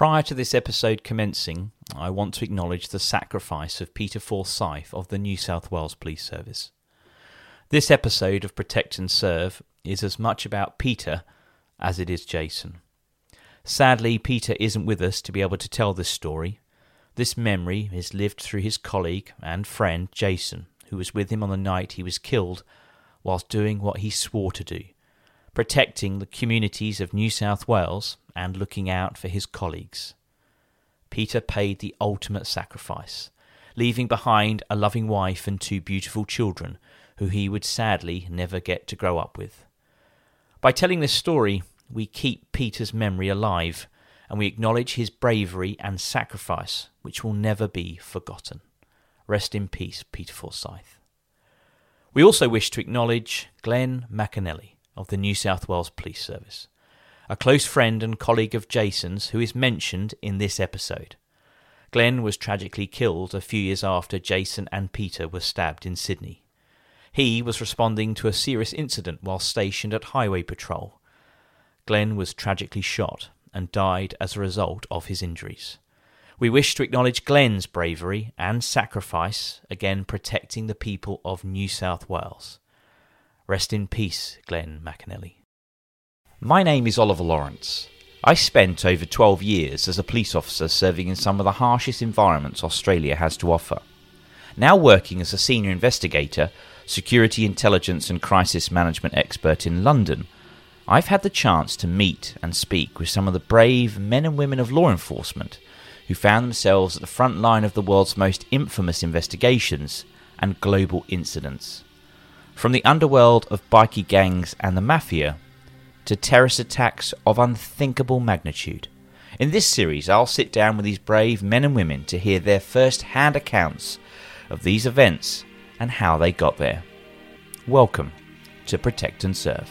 Prior to this episode commencing, I want to acknowledge the sacrifice of Peter Forsyth of the New South Wales Police Service. This episode of Protect and Serve is as much about Peter as it is Jason. Sadly, Peter isn't with us to be able to tell this story. This memory is lived through his colleague and friend Jason, who was with him on the night he was killed whilst doing what he swore to do protecting the communities of New South Wales and looking out for his colleagues. Peter paid the ultimate sacrifice, leaving behind a loving wife and two beautiful children who he would sadly never get to grow up with. By telling this story, we keep Peter's memory alive and we acknowledge his bravery and sacrifice, which will never be forgotten. Rest in peace, Peter Forsyth. We also wish to acknowledge Glenn McEnallay of the New South Wales Police Service, a close friend and colleague of Jason's who is mentioned in this episode. Glenn was tragically killed a few years after Jason and Peter were stabbed in Sydney. He was responding to a serious incident while stationed at Highway Patrol. Glenn was tragically shot and died as a result of his injuries. We wish to acknowledge Glenn's bravery and sacrifice, again protecting the people of New South Wales. Rest in peace, Glenn McEnallay. My name is Oliver Lawrence. I spent over 12 years as a police officer serving in some of the harshest environments Australia has to offer. Now working as a senior investigator, security intelligence and crisis management expert in London, I've had the chance to meet and speak with some of the brave men and women of law enforcement who found themselves at the front line of the world's most infamous investigations and global incidents. From the underworld of bikie gangs and the mafia to terrorist attacks of unthinkable magnitude. In this series, I'll sit down with these brave men and women to hear their first hand accounts of these events and how they got there. Welcome to Protect and Serve.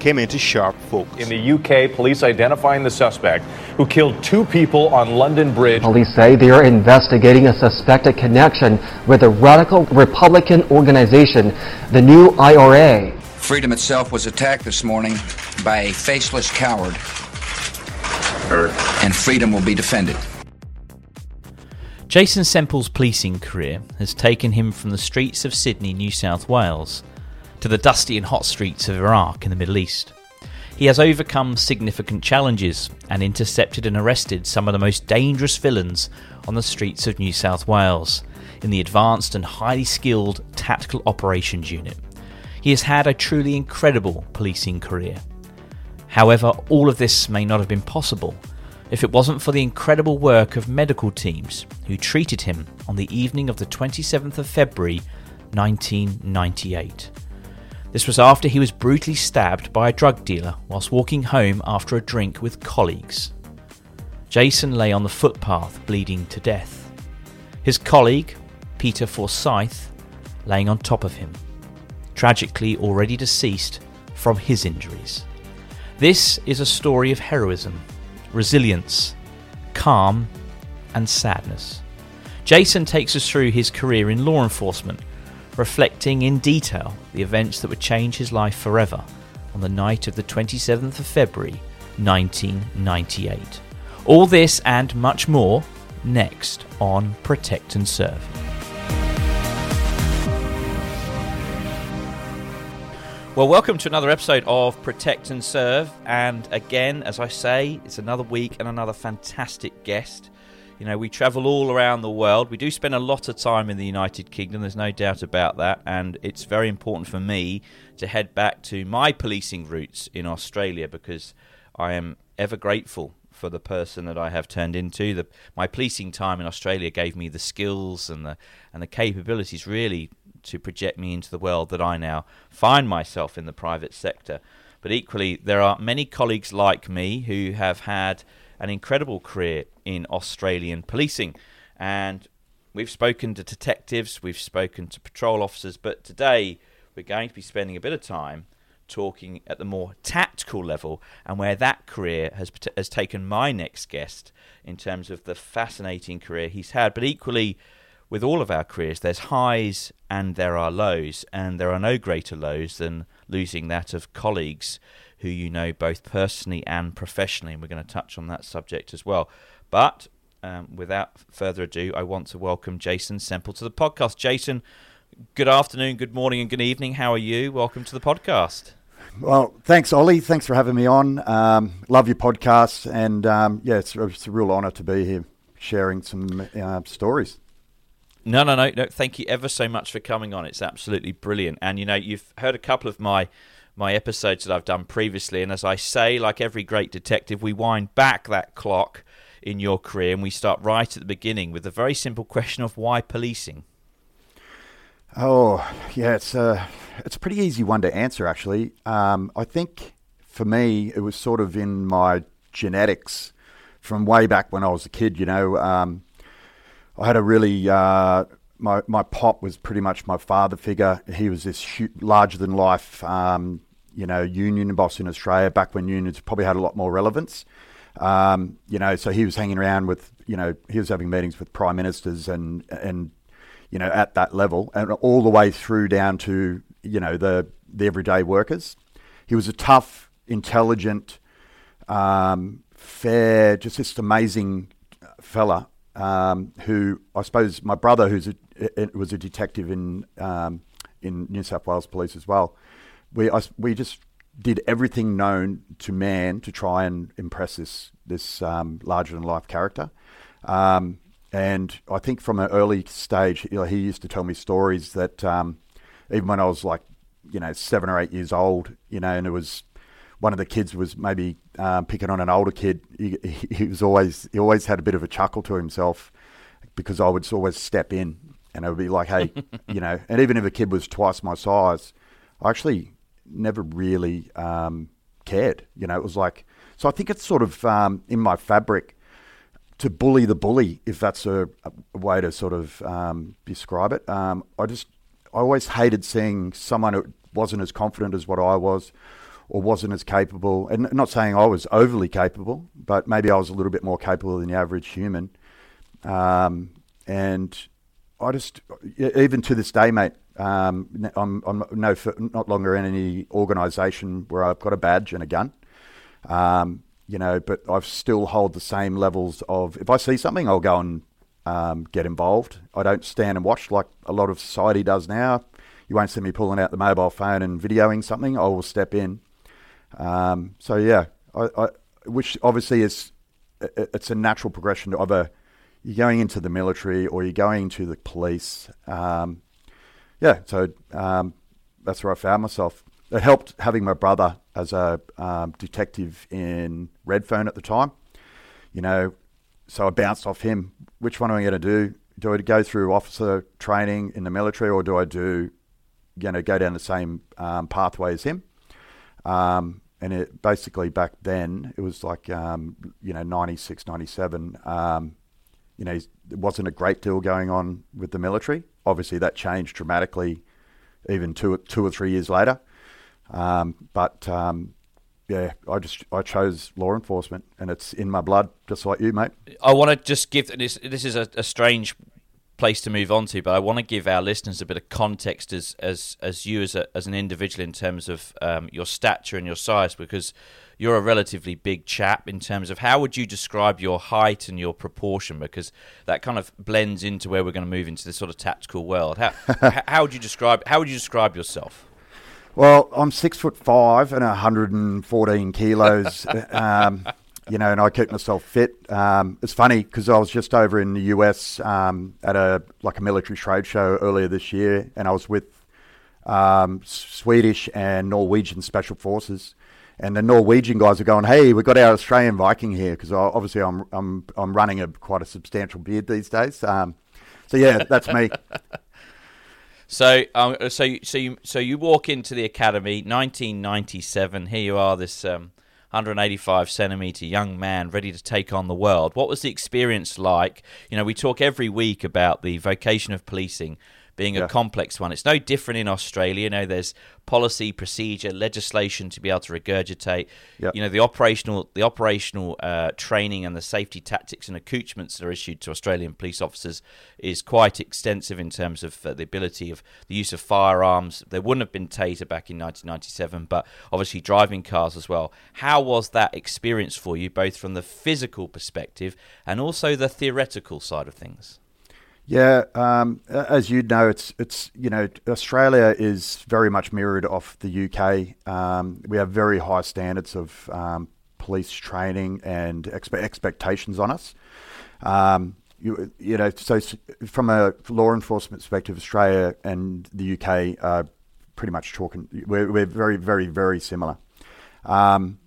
came into sharp focus. In the UK, police identifying the suspect who killed two people on London Bridge. Police say they are investigating a suspected connection with a radical Republican organization, the New IRA. Freedom itself was attacked this morning by a faceless coward, and freedom will be defended. Jason Semple's policing career has taken him from the streets of Sydney, New South Wales, to the dusty and hot streets of Iraq in the Middle East. He has overcome significant challenges and intercepted and arrested some of the most dangerous villains on the streets of New South Wales in the advanced and highly skilled Tactical Operations Unit. He has had a truly incredible policing career. However, all of this may not have been possible if it wasn't for the incredible work of medical teams who treated him on the evening of the 27th of February 1998. This was after he was brutally stabbed by a drug dealer whilst walking home after a drink with colleagues. Jason lay on the footpath bleeding to death. His colleague, Peter Forsyth, laying on top of him, tragically already deceased from his injuries. This is a story of heroism, resilience, calm, and sadness. Jason takes us through his career in law enforcement reflecting in detail the events that would change his life forever on the night of the 27th of February 1998. All this and much more next on Protect and Serve. Well, welcome to another episode of Protect and Serve. And again, as I say, it's another week and another fantastic guest. You know, we travel all around the world. We do spend a lot of time in the United Kingdom, there's no doubt about that. And it's very important for me to head back to my policing roots in Australia because I am ever grateful for the person that I have turned into. The, my policing time in Australia gave me the skills and the and the capabilities really to project me into the world that I now find myself in the private sector. But equally, there are many colleagues like me who have had an incredible career in Australian policing. And we've spoken to detectives, we've spoken to patrol officers, but today we're going to be spending a bit of time talking at the more tactical level and where that career has has taken my next guest in terms of the fascinating career he's had but equally with all of our careers, there's highs and there are lows, and there are no greater lows than losing that of colleagues who you know both personally and professionally. And we're going to touch on that subject as well. But um, without further ado, I want to welcome Jason Semple to the podcast. Jason, good afternoon, good morning, and good evening. How are you? Welcome to the podcast. Well, thanks, Ollie. Thanks for having me on. Um, love your podcast, and um, yeah, it's, it's, a real honour to be here sharing some uh, stories. No, no, no, no. Thank you ever so much for coming on. It's absolutely brilliant. And you know, you've heard a couple of my my episodes that I've done previously, and as I say, like every great detective, we wind back that clock in your career, and we start right at the beginning with the very simple question of why policing. Oh, yeah, it's a uh, it's a pretty easy one to answer actually. Um, I think for me, it was sort of in my genetics from way back when I was a kid. You know. Um, I had a really uh, my my pop was pretty much my father figure. He was this larger than life, um, you know, union boss in Australia back when unions probably had a lot more relevance. Um, you know, so he was hanging around with, you know, he was having meetings with prime ministers and and you know at that level, and all the way through down to you know the the everyday workers. He was a tough, intelligent, um, fair, just this amazing fella um, who I suppose my brother, who's a, was a detective in um, in New South Wales Police as well. We I, we just did everything known to man to try and impress this this um, larger than life character. Um, and I think from an early stage, you know, he used to tell me stories that um, even when I was like, you know, seven or eight years old, you know, and it was one of the kids was maybe um, picking on an older kid. He, he, was always he always had a bit of a chuckle to himself because I would always step in and I would be like, hey, you know, and even if a kid was twice my size, I actually never really um, cared. You know, it was like so. I think it's sort of um, in my fabric to bully the bully, if that's a, a way to sort of um, describe it. Um, I just I always hated seeing someone who wasn't as confident as what I was or wasn't as capable. And not saying I was overly capable, but maybe I was a little bit more capable than the average human. Um, and I just, even to this day, mate, um, I'm, I'm no, not longer in any organisation where I've got a badge and a gun. Um, you know, but I still hold the same levels of. If I see something, I'll go and um, get involved. I don't stand and watch like a lot of society does now. You won't see me pulling out the mobile phone and videoing something. I will step in um, so yeah, I, I, which obviously is it's a natural progression of a you're going into the military or you're going to the police. Um, yeah, so um, that's where I found myself. It helped having my brother as a um, detective in Redfern at the time. You know, so I bounced off him. Which one am I going to do? Do I go through officer training in the military, or do I do, you know, go down the same um, pathway as him? Um, and it basically back then it was like um, you know 96 97 um, you know there wasn't a great deal going on with the military. Obviously that changed dramatically even two, two or three years later. Um, but um, yeah I just I chose law enforcement and it's in my blood just like you mate. I want to just give this this is a, a strange place to move on to, but I want to give our listeners a bit of context as as as you as a, as an individual in terms of um, your stature and your size, because you're a relatively big chap in terms of how would you describe your height and your proportion because that kind of blends into where we're going to move into this sort of tactical world. How how would you describe how would you describe yourself? Well, I'm six foot five and 114 kilos. um, you know, and I keep myself fit. Um, it's funny because I was just over in the US um, at a like a military trade show earlier this year, and I was with um, Swedish and Norwegian special forces, and the Norwegian guys are going, "Hey, we've got our Australian Viking here," because obviously I'm I'm I'm running a quite a substantial beard these days. Um, so yeah, that's me. So, um, so, so you, so you walk into the academy, 1997. Here you are, this um, 185 centimeter young man ready to take on the world. What was the experience like? You know, we talk every week about the vocation of policing, being yeah. a complex one. It's no different in Australia. You know, there's policy, procedure, legislation to be able to regurgitate. Yep. You know, the operational, the operational uh, training and the safety tactics and accoutrements that are issued to Australian police officers is quite extensive in terms of uh, the ability of the use of firearms. There wouldn't have been Taser back in 1997, but obviously driving cars as well. How was that experience for you, both from the physical perspective and also the theoretical side of things? Yeah, um, as you know, it's it's you know Australia is very much mirrored off the UK. Um, we have very high standards of um, police training and expe- expectations on us. Um, you, you know, so from a law enforcement perspective, Australia and the UK are pretty much talking. We're, we're very, very, very similar. Um,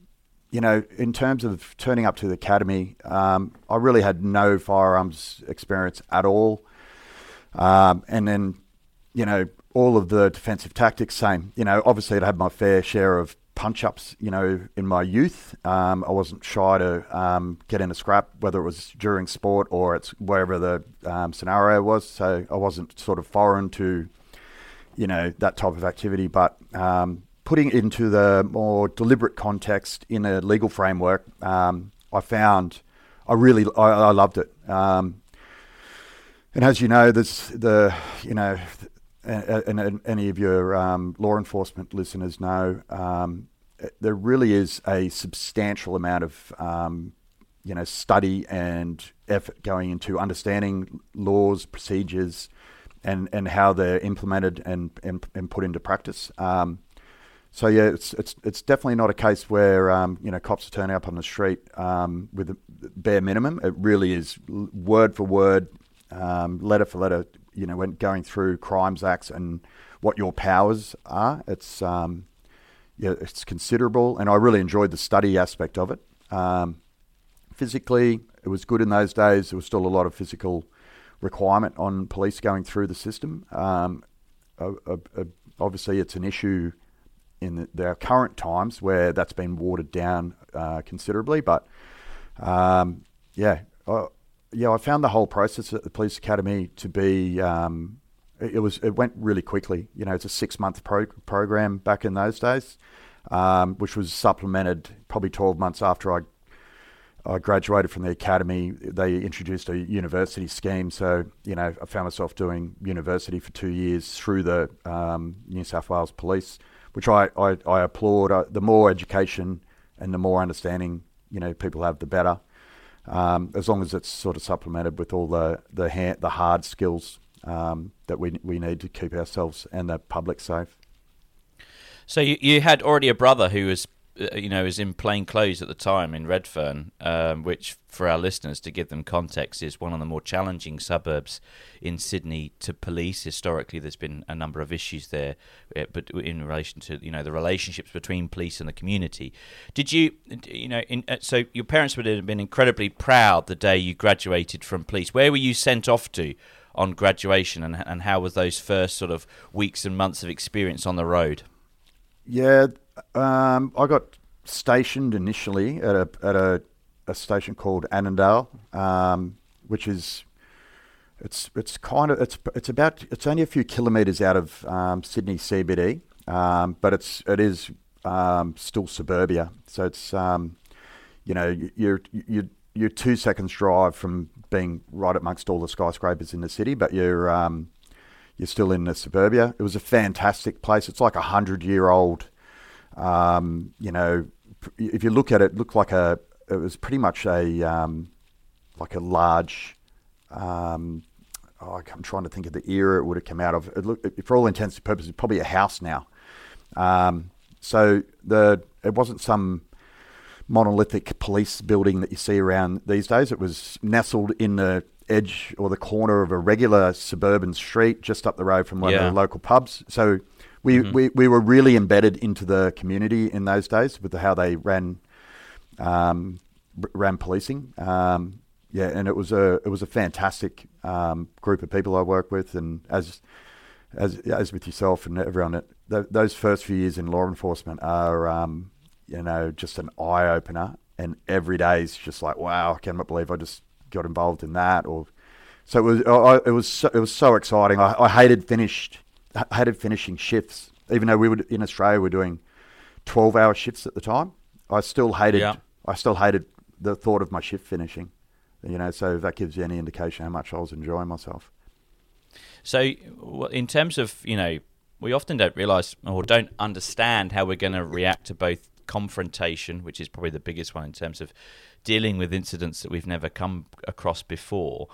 you know, in terms of turning up to the academy, um, I really had no firearms experience at all. Um, and then, you know, all of the defensive tactics, same. You know, obviously I'd had my fair share of punch ups, you know, in my youth. Um, I wasn't shy to um, get in a scrap, whether it was during sport or it's wherever the um, scenario was. So I wasn't sort of foreign to, you know, that type of activity. But um, putting it into the more deliberate context in a legal framework, um, I found I really I, I loved it. Um, and as you know, there's the you know, and, and any of your um, law enforcement listeners know, um, there really is a substantial amount of um, you know study and effort going into understanding laws, procedures, and and how they're implemented and and, and put into practice. Um, so yeah, it's it's it's definitely not a case where um, you know cops are turning up on the street um, with a bare minimum. It really is word for word um, letter for letter, you know, when going through crimes acts and what your powers are. It's um, yeah, it's considerable, and I really enjoyed the study aspect of it. Um, physically, it was good in those days. There was still a lot of physical requirement on police going through the system. Um, obviously, it's an issue in the, the, current times where that's been watered down uh, considerably, but um, yeah. Yeah, I found the whole process at the police academy to be. Um, it, was it went really quickly. You know, it's a six month pro- program back in those days, um, which was supplemented probably twelve months after I I graduated from the academy. They introduced a university scheme, so you know I found myself doing university for two years through the um, New South Wales Police, which I I, I applaud. Uh, the more education and the more understanding you know people have, the better um, as long as it's sort of supplemented with all the the, ha- the hard skills um, that we we need to keep ourselves and the public safe. So you, you had already a brother who was you know, is in plain clothes at the time in Redfern, um, which, for our listeners, to give them context, is one of the more challenging suburbs in Sydney to police. Historically, there's been a number of issues there, uh, but in relation to you know the relationships between police and the community. Did you, you know, in, uh, so your parents would have been incredibly proud the day you graduated from police. Where were you sent off to? On graduation, and and how was those first sort of weeks and months of experience on the road? Yeah, um, I got stationed initially at a at a, a station called Annandale, um, which is it's it's kind of it's it's about it's only a few kilometres out of um, Sydney CBD, um, but it's it is um, still suburbia. So it's um, you know you're you're you're two seconds drive from being right amongst all the skyscrapers in the city, but you're you're still in the suburbia. It was a fantastic place. It's like a hundred year old. Um, you know, if you look at it, it, looked like a. It was pretty much a um, like a large. Um, oh, I'm trying to think of the era it would have come out of. It looked, for all intents and purposes, probably a house now. Um, so the it wasn't some monolithic police building that you see around these days. It was nestled in the edge or the corner of a regular suburban street just up the road from one yeah. of the local pubs. So we, mm-hmm. we, we were really embedded into the community in those days with the, how they ran um, ran policing. Um, yeah, and it was a it was a fantastic um, group of people I worked with, and as as as with yourself and everyone, th- those first few years in law enforcement are um, you know just an eye opener, and every day is just like wow, I cannot believe I just got involved in that, or so it was I, it was so, it was so exciting. I, I hated finished hated finishing shifts, even though we would in Australia we were doing twelve hour shifts at the time. I still hated yeah. I still hated the thought of my shift finishing. You know, so that gives you any indication how much I was enjoying myself. So, in terms of you know, we often don't realize or don't understand how we're going to react to both confrontation, which is probably the biggest one in terms of dealing with incidents that we've never come across before,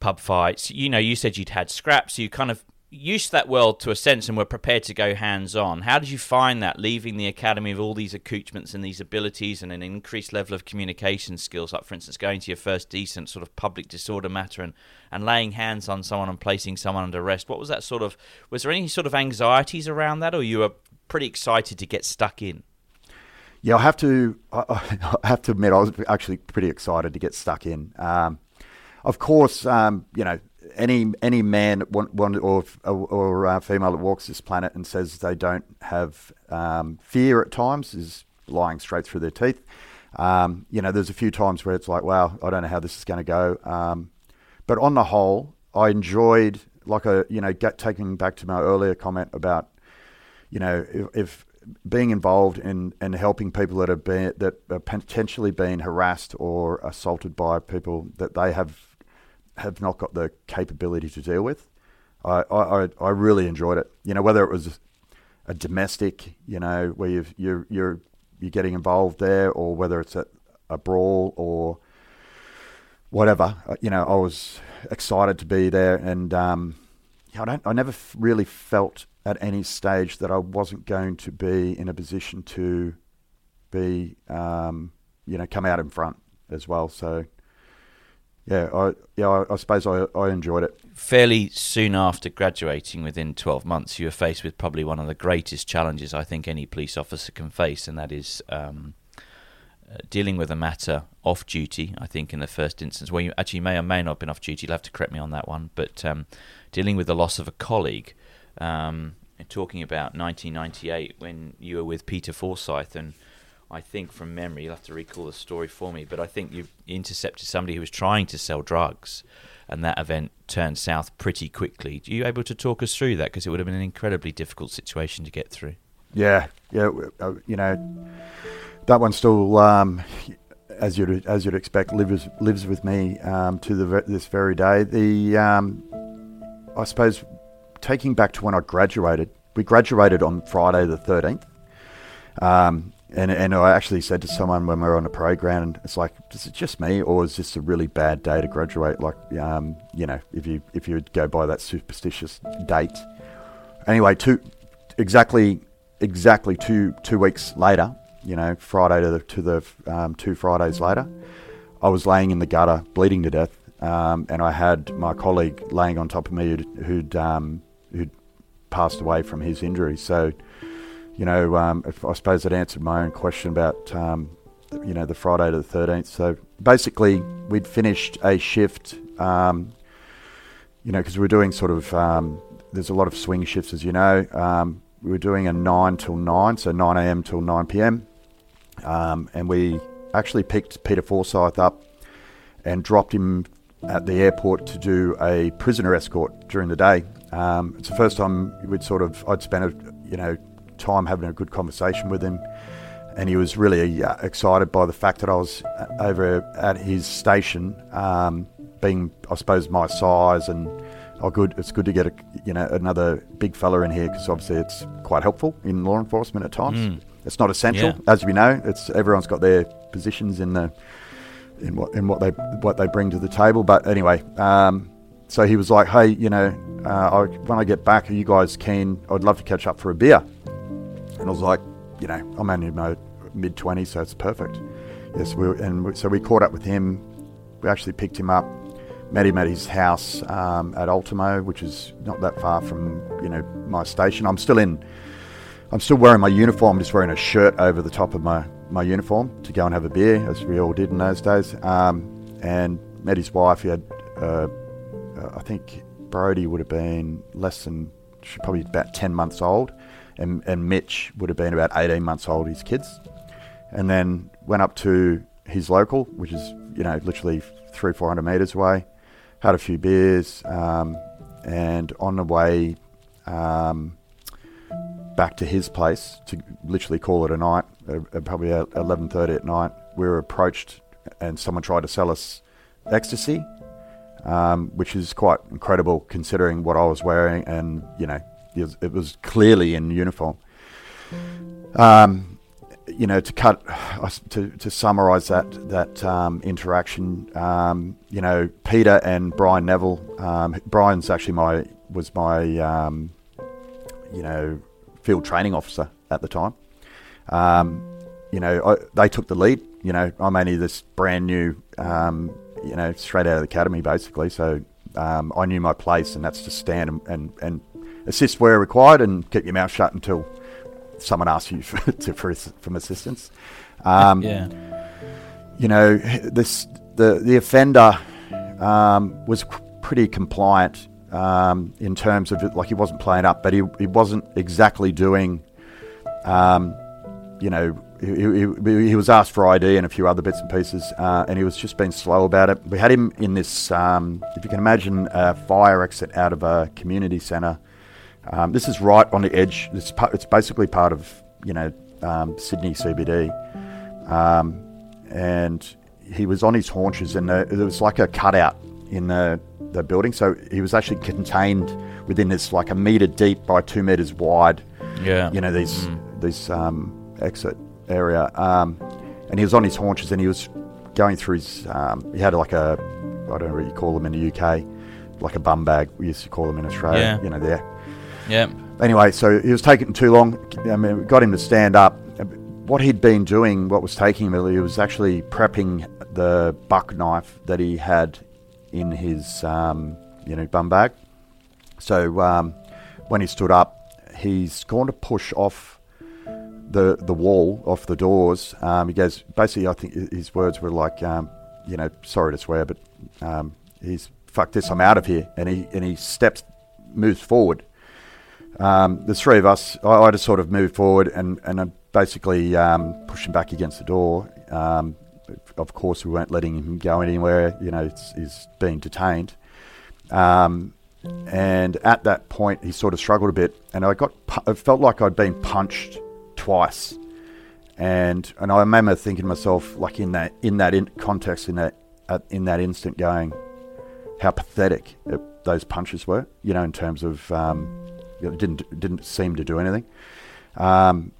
pub fights. You know, you said you'd had scraps. so You kind of used that world to a sense and were prepared to go hands on. How did you find that leaving the academy with all these accoutrements and these abilities and an increased level of communication skills, like for instance going to your first decent sort of public disorder matter and, and laying hands on someone and placing someone under arrest? What was that sort of was there any sort of anxieties around that or you were pretty excited to get stuck in? Yeah, I have to I, I have to admit I was actually pretty excited to get stuck in. Um, of course, um, you know, any any man or or uh, female that walks this planet and says they don't have um, fear at times is lying straight through their teeth. Um, you know, there's a few times where it's like, wow, I don't know how this is going to go. Um, but on the whole, I enjoyed like a you know get, taking back to my earlier comment about you know if, if being involved in and helping people that have been that are potentially being harassed or assaulted by people that they have have not got the capability to deal with. I, I, I really enjoyed it. You know, whether it was a domestic, you know, where you you're you're you're getting involved there, or whether it's a, a brawl or whatever. Uh, you know, I was excited to be there, and um, I don't. I never really felt at any stage that I wasn't going to be in a position to be, um, you know, come out in front as well. So yeah, I yeah, I, I suppose I, I enjoyed it. Fairly soon after graduating, within twelve months, you were faced with probably one of the greatest challenges I think any police officer can face, and that is um, uh, dealing with a matter off duty. I think in the first instance, where you actually may or may not have been off duty, you'll have to correct me on that one. But um, dealing with the loss of a colleague, um, talking about 1998 when you were with Peter Forsyth and I think from memory, you'll have to recall the story for me, but I think you intercepted somebody who was trying to sell drugs, and that event turned south pretty quickly. Are you able to talk us through that? Because it would have been an incredibly difficult situation to get through. Yeah, yeah, uh, you know, that one still, um, as you'd as you'd expect, lives lives with me um, to the this very day. The um, I suppose taking back to when I graduated, we graduated on Friday the thirteenth. Um, and and I actually said to someone when we were on program, and it's like, is it just me, or is this a really bad day to graduate? Like, um, you know, if you if you go by that superstitious date. Anyway, two exactly exactly two two weeks later, you know, Friday to the to the um, two Fridays later, I was laying in the gutter, bleeding to death, um, and I had my colleague laying on top of me who'd who'd, um, who'd passed away from his injuries. So you know, um, I suppose it answered my own question about, um, you know, the Friday to the 13th. So basically, we'd finished a shift, um, you know, because we were doing sort of, um, there's a lot of swing shifts, as you know. Um, we were doing a 9 till 9, so 9 a.m. till 9 p.m. Um, and we actually picked Peter Forsyth up and dropped him at the airport to do a prisoner escort during the day. it's the first time we'd sort of, I'd spent, a, you know, time having a good conversation with him. and he was really uh, excited by the fact that I was uh, over at his station, um, being I suppose my size and oh good it's good to get a you know another big fella in here because obviously it's quite helpful in law enforcement at times. Mm. It's not essential, Yeah. as we know. It's everyone's got their positions in the in what in what they what they bring to the table. But anyway, um, so he was like, "Hey, you know, uh, I, when I get back, are you guys keen? I'd love to catch up for a beer." And I was like, "You know, I'm only in my mid twenties, so it's perfect." Yes, we were, and we, so we caught up with him. We actually picked him up, met him at his house um, at Ultimo, which is not that far from you know my station. I'm still in. I'm still wearing my uniform, just wearing a shirt over the top of my, my uniform to go and have a beer, as we all did in those days. Um, and met his wife. He had, uh, uh, I think Brody would have been less than, probably about 10 months old. And, and Mitch would have been about 18 months old, his kids. And then went up to his local, which is, you know, literally three, 400 metres away. Had a few beers. Um, and on the way, um, back to his place to literally call it a night, uh, uh, probably at 11:30 at night. We were approached, and someone tried to sell us ecstasy, um, which is quite incredible considering what I was wearing, and you know, it was, clearly in uniform. Um, you know, to cut, to, to summarise that that um, interaction, um, you know, Peter and Brian Neville. Um, Brian's actually my was my um, you know field training officer at the time. Um, you know, I, they took the lead. You know, I'm only this brand new, you know, straight out of the academy basically. So I knew my place, and that's to stand and, and, and assist where required, and keep your mouth shut until someone asks you for, to, for from assistance. Um, Yeah. You know, this the the offender um, was pretty compliant um, in terms of it, like he wasn't playing up, but he he wasn't exactly doing. Um, you know, he, he, he was asked for ID and a few other bits and pieces, uh, and he was just being slow about it. We had him in this, um, if you can imagine, a fire exit out of a community centre. Um, this is right on the edge. It's, it's basically part of, you know, um, Sydney CBD. Um, and he was on his haunches, and the, there was like a cutout in the, the building. So he was actually contained within this, like a metre deep by two metres wide Yeah. you know these these um, exit area, um, and he was on his haunches and he was going through his. Um, he had like a I don't know what you call them in the UK, like a bum bag. We used to call them in Australia. Yeah. You know there. Yeah. Anyway, so he was taking too long. I mean, got him to stand up. What he'd been doing, what was taking him, he was actually prepping the buck knife that he had in his, um, you know, bum bag. So um, when he stood up, he's going to push off the the wall, off the doors. Um, he goes, basically, I think his words were like, um, you know, sorry to swear, but um, he's fuck this, I'm out of here. And he and he steps, moves forward. Um, the three of us, I, I just sort of moved forward and and I basically um, pushed him back against the door. Um, of course, we weren't letting him go anywhere. You know, he's being detained. Um, and at that point, he sort of struggled a bit, and I got, it felt like I'd been punched twice, and and I remember thinking to myself, like in that in that in context, in that at, in that instant, going, how pathetic it, those punches were, you know, in terms of um, it didn't didn't seem to do anything. Um,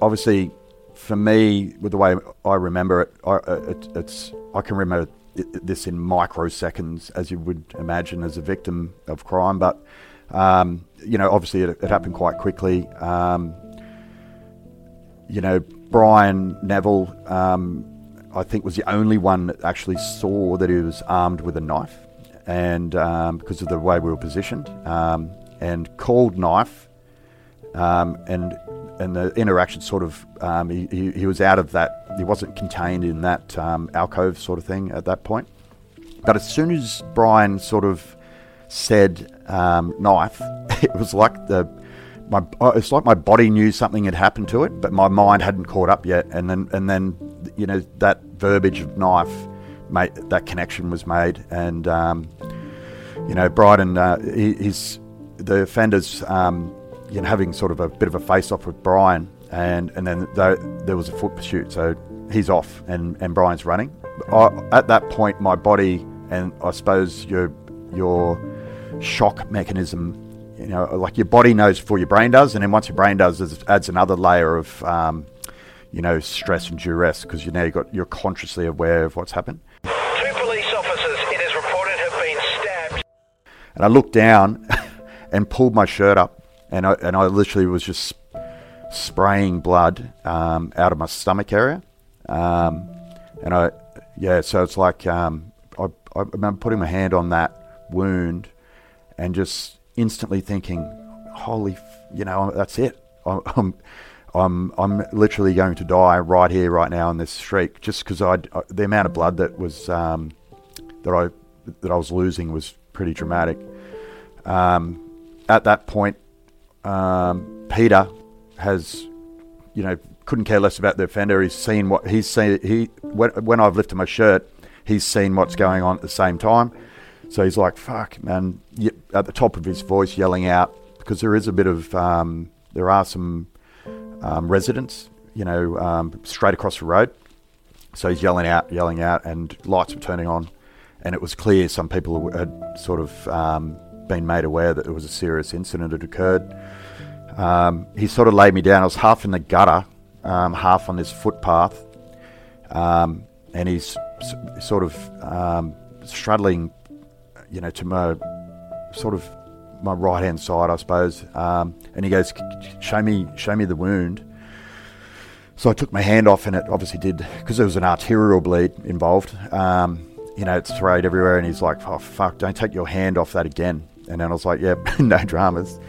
obviously, for me, with the way I remember it, I, uh, it it's I can remember this in microseconds, as you would imagine as a victim of crime. But um, you know, obviously, it, it happened quite quickly. Um, you know, Brian Neville, um, I think, was the only one that actually saw that he was armed with a knife, and um, because of the way we were positioned, um, and called knife, um, and and the interaction sort of um, he, he, was out of that. He wasn't contained in that um, alcove sort of thing at that point. But as soon as Brian sort of said um, knife, it was like the my uh, it's like my body knew something had happened to it, but my mind hadn't caught up yet. And then and then you know that verbiage of knife, made, that connection was made, and um, you know Brian, uh, he's the offenders, um, you know, having sort of a bit of a face off with Brian. and and then there, there was a foot pursuit. So he's off, and and Brian's running. I, at that point, my body and I suppose your your shock mechanism, you know, like your body knows before your brain does, and then once your brain does, it adds another layer of um, you know stress and duress because you now you got you're consciously aware of what's happened. Two police officers, it is reported, have been stabbed. And I looked down and pulled my shirt up, and I and I literally was just spraying blood um, out of my stomach area, um, and I yeah, so it's like um, I, I remember putting my hand on that wound and just instantly thinking, "Holy, you know, that's it. I'm, I'm, I'm, I'm literally going to die right here, right now in this streak, just because I the amount of blood that was um, that I that I was losing was pretty dramatic. Um, at that point, um, Peter has, you know, couldn't care less about the offender. He's seen what he's seen. He when, when I've lifted my shirt, he's seen what's going on at the same time. So he's like, "Fuck, man!" At the top of his voice, yelling out because there is a bit of um, there are some um, residents, you know, um, straight across the road. So he's yelling out, yelling out, and lights were turning on, and it was clear some people had sort of um, been made aware that there was a serious incident had occurred. Um, he sort of laid me down. I was half in the gutter, um, half on this footpath, um, and he's s- sort of um, straddling, you know, to my sort of my right hand side, I suppose. Um, and he goes, "Show me, show me the wound." So I took my hand off, and it obviously did because there was an arterial bleed involved. Um, you know, it's sprayed everywhere, and he's like, "Oh fuck, don't take your hand off that again." And then I was like, "Yeah, no dramas."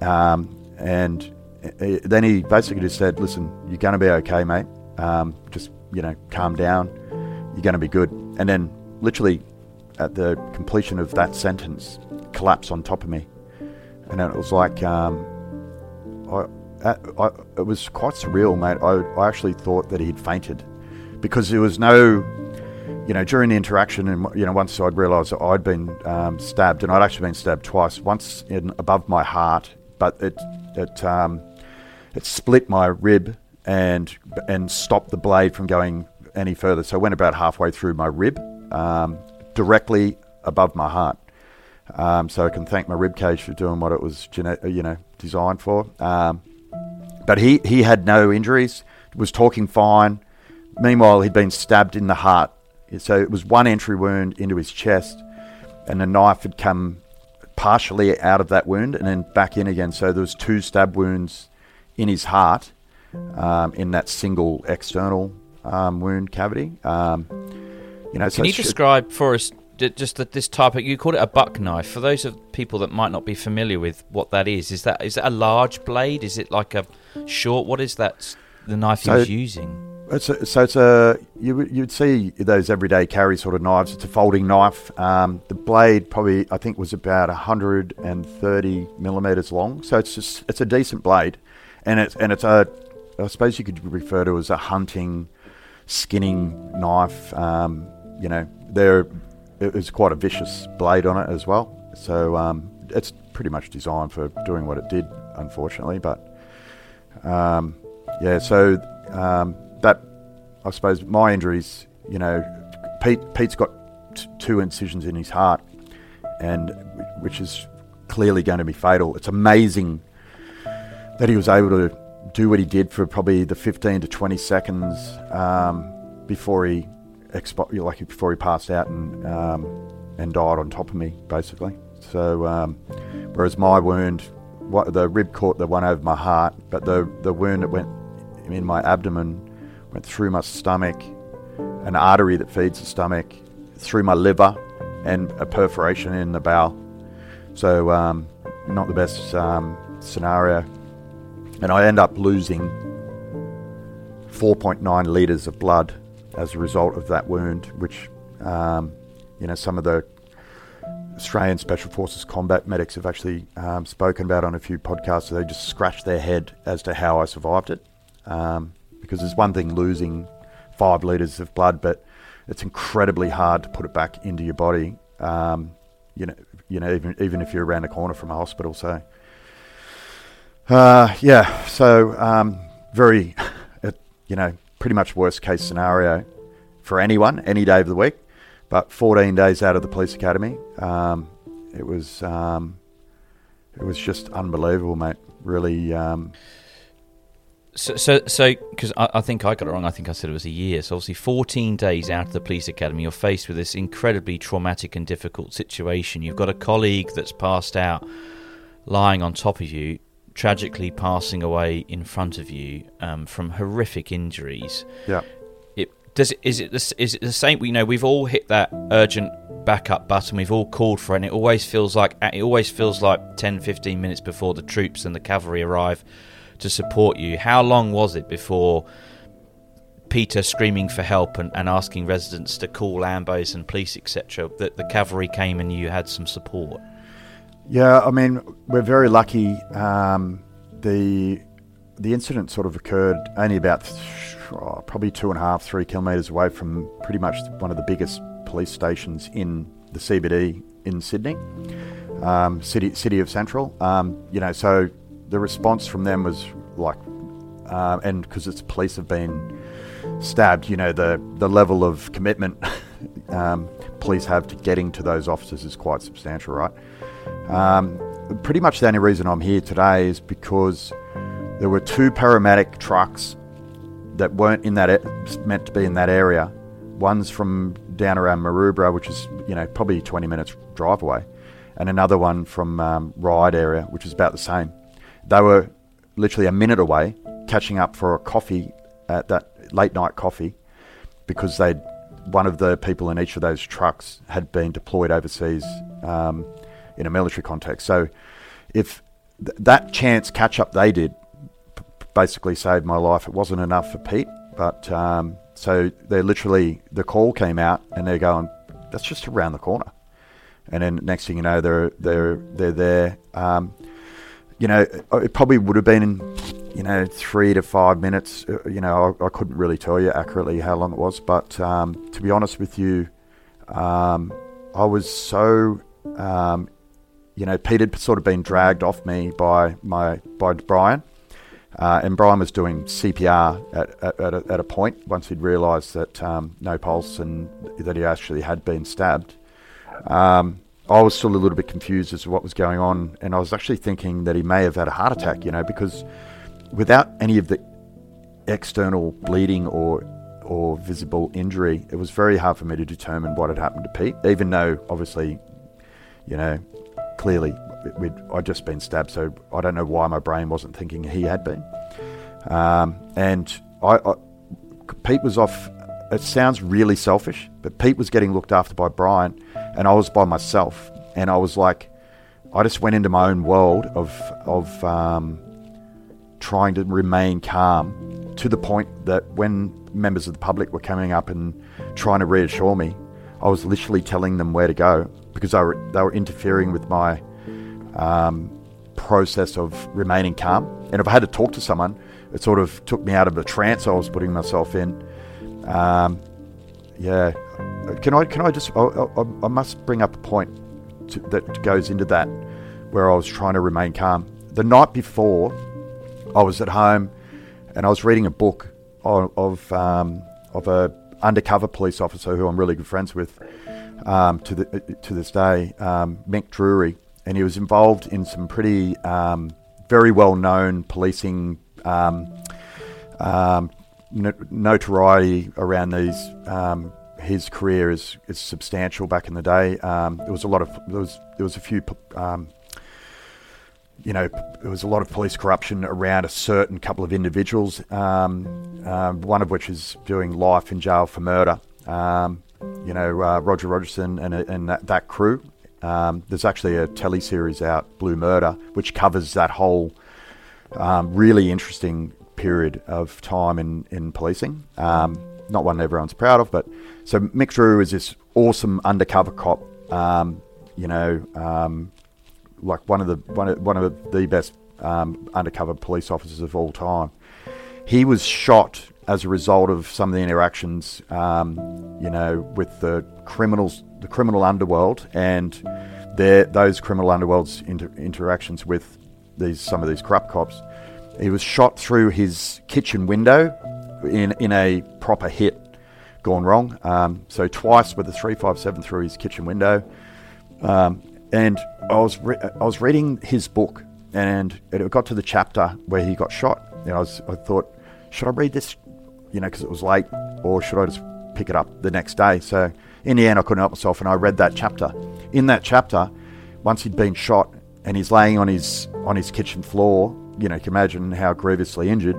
Um, and uh, then he basically just said, "Listen, you're going to be okay, mate. Um, just you know, calm down. You're going to be good." And then, literally, at the completion of that sentence, collapsed on top of me, and it was like, um, I, I, I, it was quite surreal, mate. I, I actually thought that he'd fainted because there was no, you know, during the interaction, and you know, once I'd realised that I'd been um, stabbed, and I'd actually been stabbed twice. Once in above my heart, but it it um, it split my rib and and stopped the blade from going any further. So I went about halfway through my rib, um, directly above my heart. Um, so I can thank my rib cage for doing what it was, you know, designed for. Um, but he, he had no injuries, was talking fine. Meanwhile, he'd been stabbed in the heart. So it was one entry wound into his chest, and the knife had come partially out of that wound and then back in again. So there was two stab wounds in his heart, um, in that single external um, wound cavity. Um, you know, so Can you it's- describe for us just that this type of you called it a buck knife for those of people that might not be familiar with what that is is that is that a large blade is it like a short what is that the knife So- was using It's a, so it's a you you'd see those everyday carry sort of knives. It's a folding knife. Um, the blade probably I think was about 130 millimeters long. So it's just it's a decent blade, and it's and it's a I suppose you could refer to as a hunting, skinning knife. Um, you know, there it was quite a vicious blade on it as well. So um, it's pretty much designed for doing what it did, unfortunately. But um, yeah, so um, that I suppose my injuries. You know, Pete Pete's got t- two incisions in his heart, and which is clearly going to be fatal. It's amazing that he was able to do what he did for probably the 15 to 20 seconds um, before he expo- like before he passed out and um, and died on top of me, basically. So, um, whereas my wound, what, the rib caught the one over my heart, but the the wound that went in my abdomen went through my stomach, an artery that feeds the stomach, through my liver, and a perforation in the bowel. So, um, not the best um, scenario. And I end up losing 4.9 litres of blood as a result of that wound, which, um, you know, some of the Australian Special Forces combat medics have actually um, spoken about on a few podcasts. So they just scratch their head as to how I survived it. Um, because there's one thing losing five litres of blood, but it's incredibly hard to put it back into your body. Um, you know, you know, even even if you're around the corner from a hospital. So, uh, yeah. So um, very, you know, pretty much worst case scenario for anyone any day of the week. But 14 days out of the police academy, um, it was um, it was just unbelievable, mate. Really. So, so, so, because I, I, think I got it wrong. I think I said it was a year. So, obviously, 14 days out of the police academy, you're faced with this incredibly traumatic and difficult situation. You've got a colleague that's passed out, lying on top of you, tragically passing away in front of you um, from horrific injuries. Yeah. It does. It, is it the, is it the same? You know, we've all hit that urgent backup button. We've all called for it. And it always feels like it always feels like 10, 15 minutes before the troops and the cavalry arrive to support you. How long was it before Peter screaming for help and, and asking residents to call ambos and police, etc., that the cavalry came and you had some support? Yeah, I mean, we're very lucky. Um, the the incident sort of occurred only about oh, probably two and a half, three kilometres away from pretty much one of the biggest police stations in the CBD in Sydney, um, city city of Central. Um, you know, so the response from them was like, uh, and because its police have been stabbed, you know, the the level of commitment um, police have to getting to those officers is quite substantial, right? Um, pretty much the only reason I'm here today is because there were two paramedic trucks that weren't in that meant to be in that area. One's from down around Maroubra, which is you know probably 20 minutes drive away, and another one from um, Ryde area, which is about the same. They were literally a minute away, catching up for a coffee at that late night coffee, because they'd one of the people in each of those trucks had been deployed overseas um, in a military context. So, if th- that chance catch up they did p- basically saved my life, it wasn't enough for Pete. But um, so they literally the call came out and they're going, that's just around the corner. And then next thing you know, they're they're they're there. Um, you know, it probably would have been you know, three to five minutes. Uh, you know, I, I couldn't really tell you accurately how long it was, but um, to be honest with you, um, I was so, um, you know, Pete had sort of been dragged off me by my by Brian, uh, and Brian was doing CPR at, at, at, a, at a point once he'd realised that um, no pulse and that he actually had been stabbed. Um, I was still a little bit confused as to what was going on, and I was actually thinking that he may have had a heart attack, you know, because without any of the external bleeding or or visible injury, it was very hard for me to determine what had happened to Pete, even though obviously, you know, clearly I'd just been stabbed, so I don't know why my brain wasn't thinking he had been. Um, and I, I, Pete was off. It sounds really selfish, but Pete was getting looked after by Brian and I was by myself, and I was like, I just went into my own world of of um, trying to remain calm to the point that when members of the public were coming up and trying to reassure me, I was literally telling them where to go because they were they were interfering with my um, process of remaining calm. And if I had to talk to someone, it sort of took me out of the trance I was putting myself in. Um, yeah, can I can I just I, I, I must bring up a point to, that goes into that where I was trying to remain calm. The night before, I was at home and I was reading a book of of, um, of a undercover police officer who I'm really good friends with um, to the to this day, um, Mick Drury, and he was involved in some pretty um, very well known policing um, um, notoriety around these um, his career is, is substantial back in the day. Um, there was a lot of there was there was a few um, you know there was a lot of police corruption around a certain couple of individuals. Um, um one of which is doing life in jail for murder. Um, you know uh, Roger Rogerson and and that, that crew. Um, there's actually a telly series out, Blue Murder, which covers that whole really interesting period of time in in policing. not one everyone's proud of, but so Mick Drury is this awesome undercover cop. Um, you know, um, like one of the one of, one of the best um, undercover police officers of all time. He was shot as a result of some of the interactions, um, you know, with the criminals, the criminal underworld, and their those criminal underworld's inter- interactions with these some of these corrupt cops. He was shot through his kitchen window in in a proper hit, gone wrong. Um, so twice with a three five seven through his kitchen window. Um, and I was re- I was reading his book, and it got to the chapter where he got shot. And I was I thought, should I read this? You know, because it was late, or should I just pick it up the next day? So in the end, I couldn't help myself, and I read that chapter. In that chapter, once he'd been shot and he's laying on his on his kitchen floor, you know, you can imagine how grievously injured.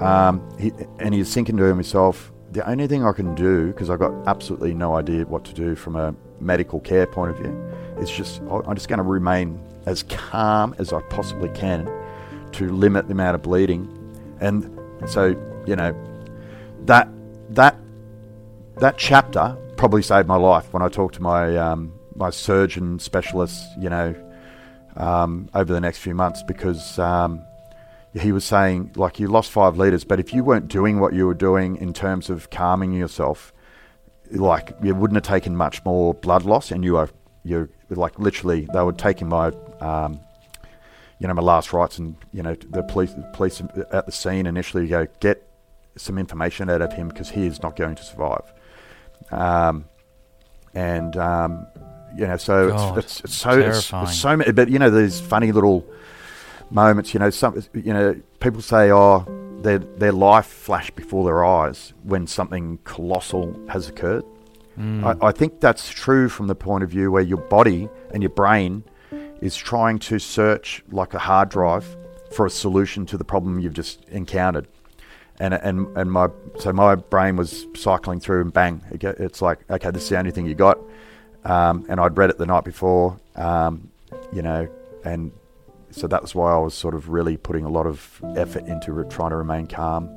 Um, he, and he's thinking to himself, the only thing I can do, because I've got absolutely no idea what to do from a medical care point of view, is just I'm just going to remain as calm as I possibly can to limit the amount of bleeding. And so, you know, that that that chapter probably saved my life when I talked to my um, my surgeon specialist, you know, um, over the next few months because um, he was saying like you lost five liters, but if you weren't doing what you were doing in terms of calming yourself, like you wouldn't have taken much more blood loss, and you are you like literally they were taking my um, you know my last rites, and you know the police police at the scene initially go get some information out of him because he is not going to survive. Um, and um, you know, so God, it's, it's, it's so it's, it's so many, but you know, these funny little moments. You know, some you know, people say, oh, their their life flashed before their eyes when something colossal has occurred. Mm. I, I think that's true from the point of view where your body and your brain is trying to search like a hard drive for a solution to the problem you've just encountered. And, and and my so my brain was cycling through and bang it's like okay this is the only thing you got um, and I'd read it the night before um, you know and so that was why I was sort of really putting a lot of effort into re- trying to remain calm.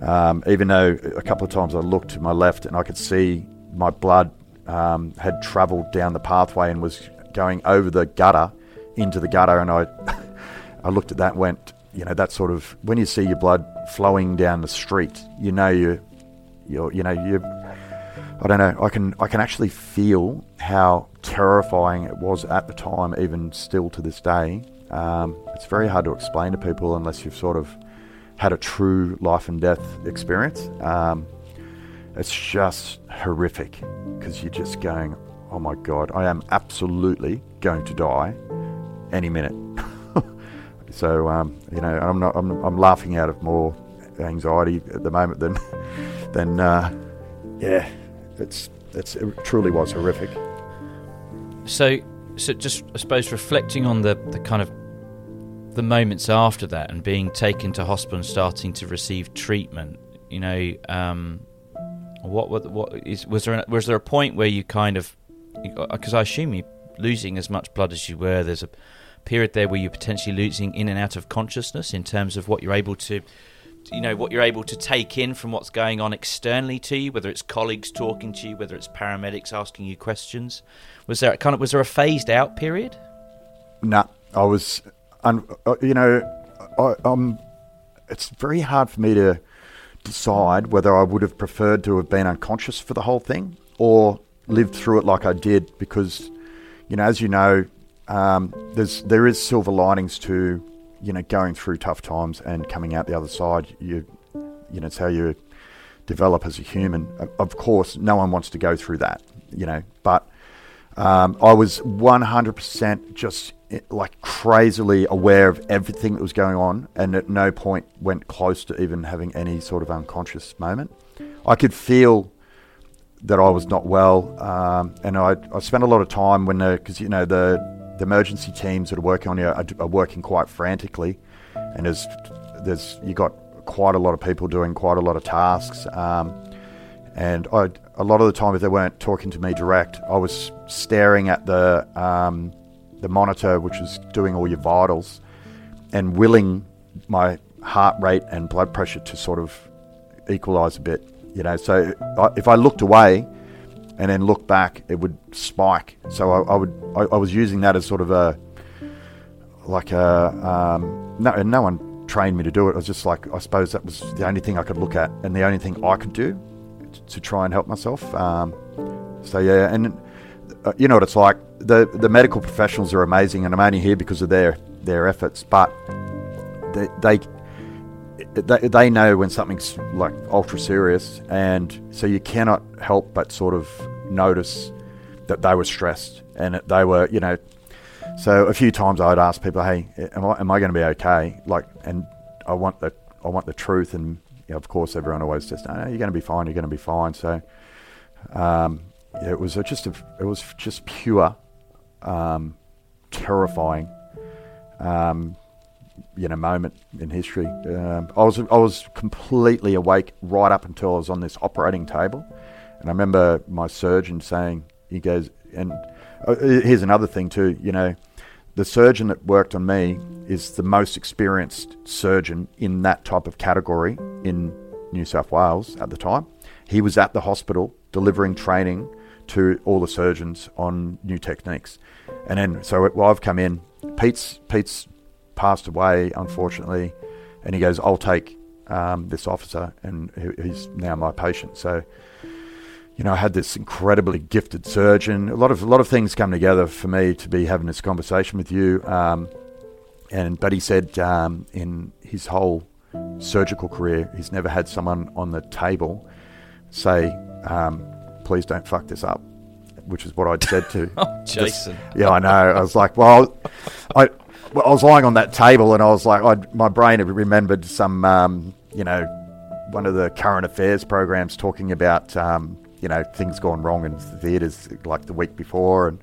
Um, even though a couple of times I looked to my left and I could see my blood um, had travelled down the pathway and was going over the gutter into the gutter, and I I looked at that and went, you know, that sort of when you see your blood flowing down the street, you know you you you know you I don't know I can I can actually feel how terrifying it was at the time, even still to this day. Um, it's very hard to explain to people unless you've sort of had a true life and death experience. Um, it's just horrific because you're just going, oh my God, I am absolutely going to die any minute. so, um, you know, I'm, not, I'm, I'm laughing out of more anxiety at the moment than, than uh, yeah, it's, it's, it truly was horrific. So, so just I suppose reflecting on the, the kind of the moments after that and being taken to hospital and starting to receive treatment, you know, um, what what what is was there was there a point where you kind of because I assume you losing as much blood as you were, there's a period there where you're potentially losing in and out of consciousness in terms of what you're able to you know what you're able to take in from what's going on externally to you whether it's colleagues talking to you whether it's paramedics asking you questions. Was there a kind of was there a phased out period? No, I was, un, uh, you know, I, um, it's very hard for me to decide whether I would have preferred to have been unconscious for the whole thing or lived through it like I did because, you know, as you know, um, there's there is silver linings to, you know, going through tough times and coming out the other side. You, you know, it's how you develop as a human. Of- course, no one wants to go through that, you know, but um, I was 100% just eh, like crazily aware of everything that was going on, and at no point went close to even having any sort of unconscious moment. I could feel that I was not well, um, and I, I spent a lot of time when the because you know the the emergency teams that are working on you are, are working quite frantically, and there's there's you got quite a lot of people doing quite a lot of tasks. Um, and I, a lot of the time, if they weren't talking to me direct, I was staring at the um, the monitor, which is doing all your vitals, and willing my heart rate and blood pressure to sort of equalize a bit. You know, so if I looked away and then look back, it would spike. So I, I would I, I was using that as sort of a like a um, no, no one trained me to do it. I was just like I suppose that was the only thing I could look at and the only thing I could do t- to try and help myself. Um, so yeah, and uh, you know what it's like. The the medical professionals are amazing, and I'm only here because of their their efforts. But they, they they, they know when something's like ultra serious, and so you cannot help but sort of notice that they were stressed and they were, you know. So a few times I'd ask people, "Hey, am I, am I going to be okay?" Like, and I want the I want the truth, and you know, of course everyone always says, "No, no you're going to be fine. You're going to be fine." So um, it was just a, it was just pure, um, terrifying. Um, you know moment in history. Um, I was I was completely awake right up until I was on this operating table, and I remember my surgeon saying, he goes, and uh, here's another thing too, you know, the surgeon that worked on me is the most experienced surgeon in that type of category in New South Wales at the time. He was at the hospital delivering training to all the surgeons on new techniques. And then, so well, I've come in. Pete's Pete's passed away, unfortunately, and he goes, "I'll take um, this officer," and he's now my patient. So, you know, I had this incredibly gifted surgeon. A lot of a lot of things come together for me to be having this conversation with you. Um, and but he said um, in his whole surgical career, he's never had someone on the table say, um, "Please don't fuck this up." Which is what I'd said to oh, Jason. This, yeah, I know. I was like, well, I well, I was lying on that table and I was like, I'd, my brain had remembered some, um, you know, one of the current affairs programs talking about, um, you know, things gone wrong in theatres like the week before. And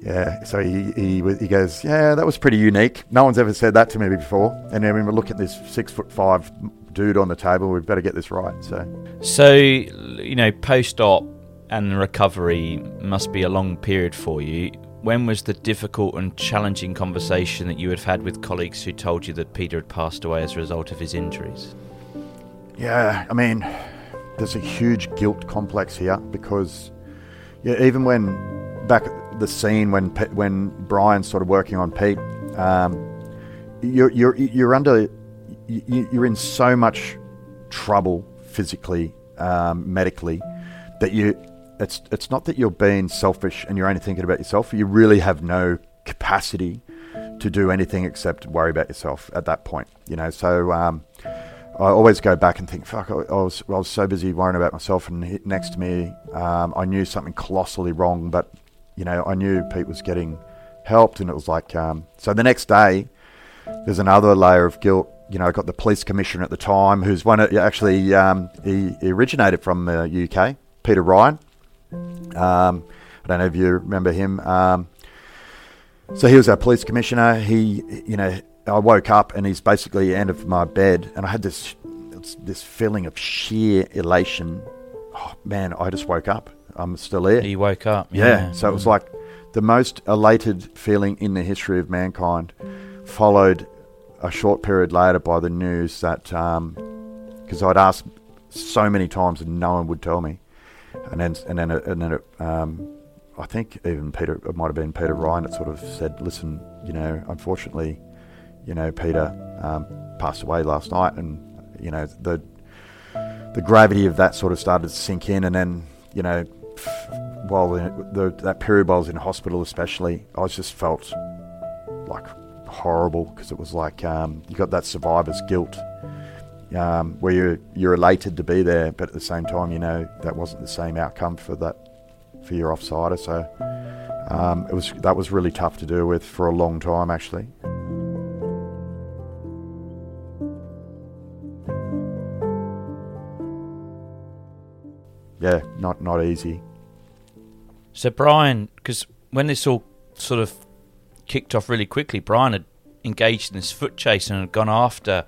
yeah, so he, he, he goes, yeah, that was pretty unique. No one's ever said that to me before. And then we look at this six foot five dude on the table. We've got to get this right. So, so you know, post op and recovery must be a long period for you when was the difficult and challenging conversation that you had had with colleagues who told you that Peter had passed away as a result of his injuries? Yeah, I mean, there's a huge guilt complex here because, yeah, even when back at the scene when when Brian's sort of working on Pete, um, you're you're you're under you're in so much trouble physically, um, medically, that you it's it's not that you're being selfish and you're only thinking about yourself. You really have no capacity to do anything except worry about yourself at that point. You know, so um, I always go back and think, fuck, I, was I was so busy worrying about myself, and next to me, um, I knew something colossally wrong, but you know, I knew Pete was getting helped, and it was like, um, so the next day, there's another layer of guilt. You know, I got the police commissioner at the time, who's one actually um, he, he originated from the UK, Peter Ryan um, I don't know if you remember him. Um, so he was our police commissioner. He, you know, I woke up and he's basically end of my bed, and I had this this feeling of sheer elation. Oh man, I just woke up. I'm still here. You woke up. Yeah. yeah. So it was like the most elated feeling in the history of mankind, followed a short period later by the news that because um, I'd asked so many times and no one would tell me and then and then and then it, um, I think even Peter it might have been Peter Ryan that sort of said, listen, you know, unfortunately, you know, Peter um, passed away last night, and you know the the gravity of that sort of started to sink in, and then you know, while the, the, that period while I was in hospital, especially, I just felt like horrible because it was like um, you got that survivor's guilt um, where you're, you're elated to be there, but at the same time, you know that wasn't the same outcome for that for your offsider. So um, it was that was really tough to deal with for a long time, actually. Yeah, not not easy. So Brian, because when this all sort of kicked off really quickly, Brian had engaged in this foot chase and had gone after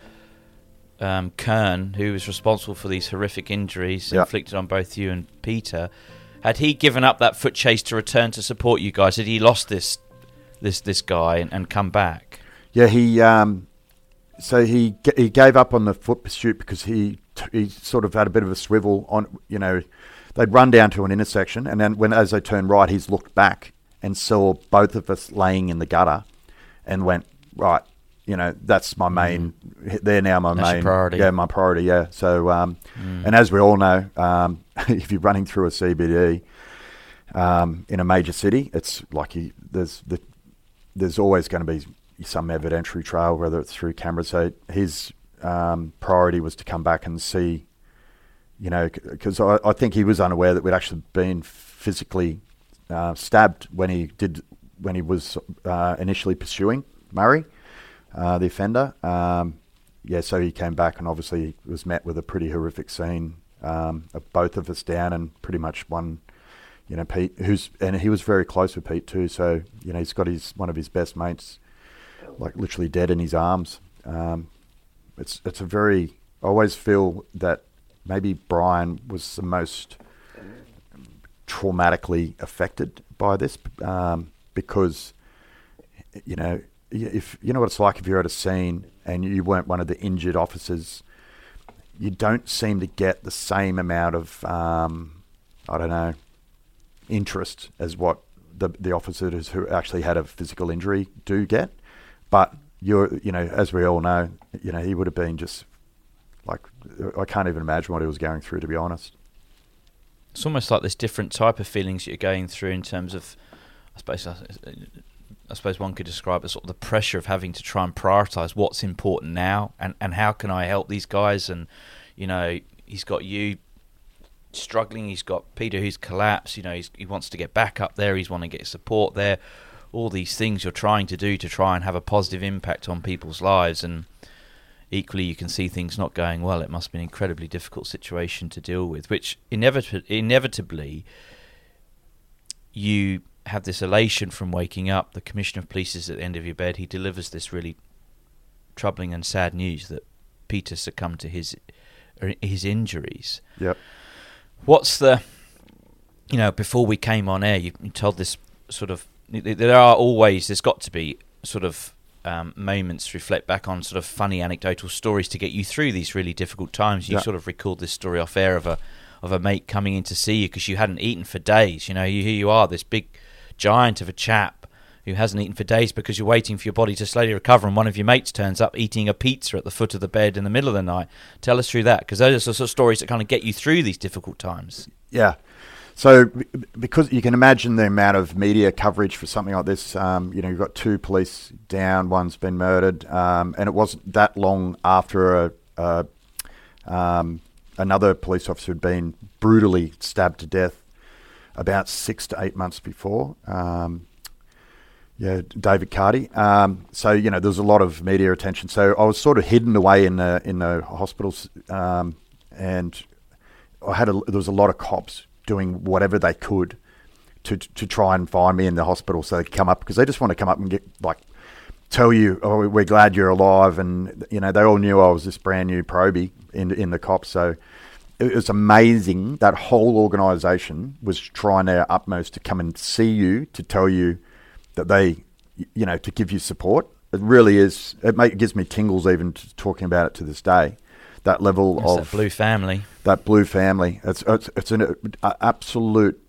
um, Kern, who was responsible for these horrific injuries yep. inflicted on both you and Peter, had he given up that foot chase to return to support you guys? Had he lost this this this guy and, and come back? Yeah, he um, so he he gave up on the foot pursuit because he he sort of had a bit of a swivel on you know they'd run down to an intersection and then when as they turned right he's looked back and saw both of us laying in the gutter and went right you know that's my main. Mm. They're now my that's main priority. Yeah, my priority. Yeah. So, um, mm. and as we all know, um, if you're running through a CBD um, in a major city, it's like you, there's the, there's always going to be some evidentiary trail, whether it's through cameras. So his um, priority was to come back and see, you know, because I, I, think he was unaware that we'd actually been physically uh, stabbed when he did when he was uh, initially pursuing Murray, uh, the offender. Um, yeah, so he came back and obviously he was met with a pretty horrific scene um, of both of us down and pretty much one, you know, Pete, who's and he was very close with Pete too. So you know, he's got his one of his best mates, like literally dead in his arms. Um, it's it's a very. I always feel that maybe Brian was the most traumatically affected by this um, because you know if you know what it's like if you're at a scene and you weren't one of the injured officers, you don't seem to get the same amount of um, I don't know interest as what the the officers who actually had a physical injury do get. But you're you know as we all know, you know he would have been just like I can't even imagine what he was going through to be honest. It's almost like this different type of feelings you're going through in terms of, I suppose, uh, I suppose one could describe as sort of the pressure of having to try and prioritize what's important now and, and how can I help these guys? And you know he's got you struggling he's got Peter who's collapsed you know he wants to get back up there he's wanting to get support there. All these things you're trying to do to try and have a positive impact on people's lives. And equally you can see things not going well. It must be an incredibly difficult situation to deal with which inevit- inevitably you have this elation from waking up. The commissioner of police is at the end of your bed. He delivers this really troubling and sad news that Peter succumbed to his er, his injuries. Yep. What's the you know before we came on air, you, you told this sort of there are always there's got to be sort of um, moments reflect back on sort of funny anecdotal stories to get you through these really difficult times. You sort of recalled this story off air of a of a mate coming in to see you because you hadn't eaten for days. You know, here you are, this big giant of a chap who hasn't eaten for days because you're waiting for your body to slowly recover, and one of your mates turns up eating a pizza at the foot of the bed in the middle of the night. Tell us through that because those are sort of stories that kind of get you through these difficult times. Yeah. So, because you can imagine the amount of media coverage for something like this, um, you know, you've got two police down, one's been murdered, um, and it wasn't that long after a, a um, another police officer had been brutally stabbed to death about six to eight months before. Um, yeah, David Carty. Um, so you know, there was a lot of media attention. So I was sort of hidden away in the in the hospitals, um, and I had a, there was a lot of cops doing whatever they could to to try and find me in the hospital so they come up because they just want to come up and get like tell you, oh, we're glad you're alive, and you know they all knew I was this brand new probie in in the cops. So it was amazing that whole organisation was trying their utmost to come and see you to tell you that they, you know, to give you support. It really is. It, make, it gives me tingles even talking about it to this day. That level That's of that blue family. That blue family. It's it's, it's an absolute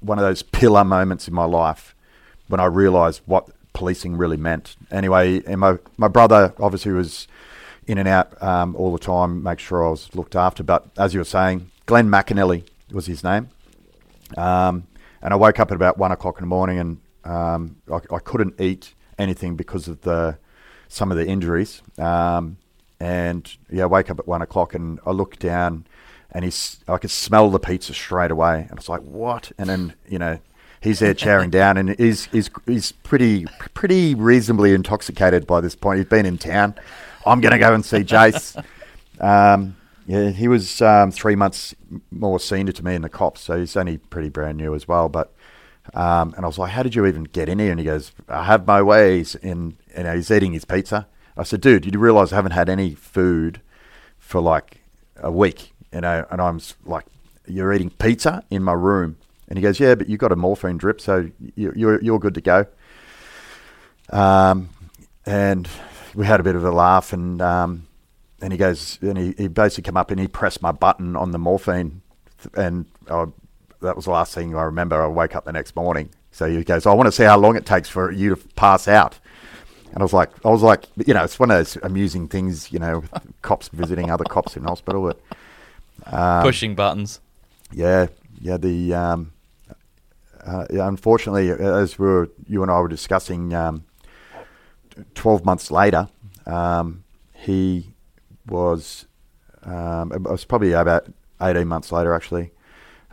one of those pillar moments in my life when I realised what policing really meant. Anyway, and my my brother obviously was in and out um, all the time, make sure I was looked after. But as you were saying, Glenn McEnallay was his name. Um, and I woke up at about one o'clock in the morning and um, I, I, couldn't eat anything because of the some of the injuries. Um, and yeah, I wake up at one o'clock and I look down and he's I could smell the pizza straight away. And I was like, what? And then, you know, he's there chowing down and he's, he's, he's pretty, pretty reasonably intoxicated by this point. He's been in town. I'm going to go and see Jace. Um, yeah, he was um, three months more senior to me in the cops, so he's only pretty brand new as well. But um, and I was like, "How did you even get in here?" And he goes, "I have my ways." And you know, he's eating his pizza. I said, "Dude, you realise I haven't had any food for like a week?" You know, and I'm like, "You're eating pizza in my room?" And he goes, "Yeah, but you've got a morphine drip, so you're you're good to go." Um, and we had a bit of a laugh, and um, and he goes, and he, he basically came up and he pressed my button on the morphine, and I, that was the last thing I remember. I woke up the next morning, so he goes, I want to see how long it takes for you to pass out. And I was like, I was like, you know, it's one of those amusing things, you know, cops visiting other cops in hospital. But, um, Pushing buttons. Yeah, yeah. The um, uh, yeah, unfortunately, as we were, you and I were discussing, um, 12 months later, um, he was, um, it was probably about 18 months later actually,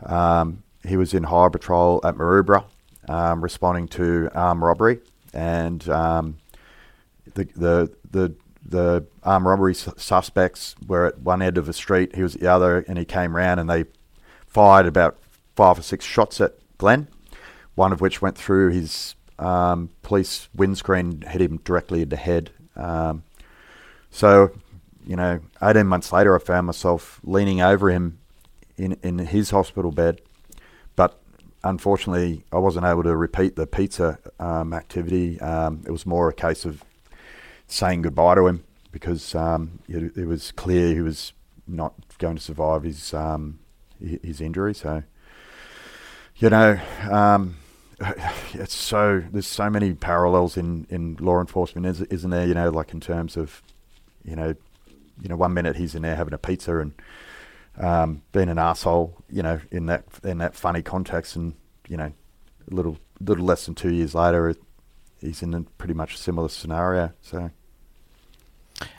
um, he was in high patrol at Maroubra um, responding to armed robbery. And um, the, the, the, the armed robbery suspects were at one end of the street, he was at the other, and he came round and they fired about five or six shots at Glenn, one of which went through his um, police windscreen, hit him directly in the head. Um, so, you know, 18 months later, I found myself leaning over him in, in his hospital bed. But unfortunately, I wasn't able to repeat the pizza um, activity. Um, it was more a case of saying goodbye to him because um, it, it, was clear he was not going to survive his um, his injury. So, you know, um, it's so there's so many parallels in, in law enforcement, isn't there? You know, like in terms of, you know, you know, one minute he's in there having a pizza and um, being an asshole, you know, in that in that funny context, and you know, a little little less than two years later, he's in a pretty much similar scenario. So,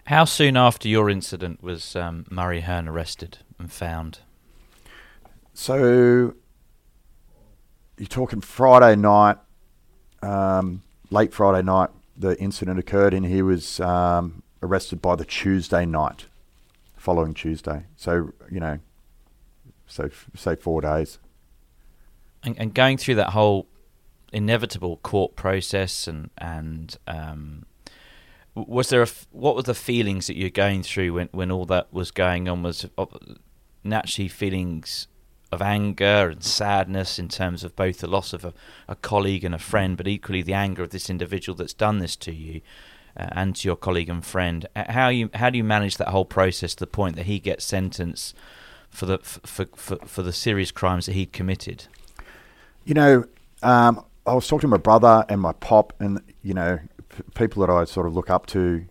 how soon after your incident was um, Murray Hearn arrested and found? So you're talking Friday night, um, late Friday night, the incident occurred, and he was um, arrested by the Tuesday night, following Tuesday. So you know, so say four days. And, and going through that whole inevitable court process, and and um, was there a, what were the feelings that you're going through when when all that was going on? Was naturally feelings of anger and sadness in terms of both the loss of a, a, colleague and a friend, but equally the anger of this individual that's done this to you uh, and to your colleague and friend. Uh, how you how do you manage that whole process to the point that he gets sentenced for the for for, for the serious crimes that he'd committed? You know, um, I was talking to my brother and my pop, and you know, p- people that I sort of look up to.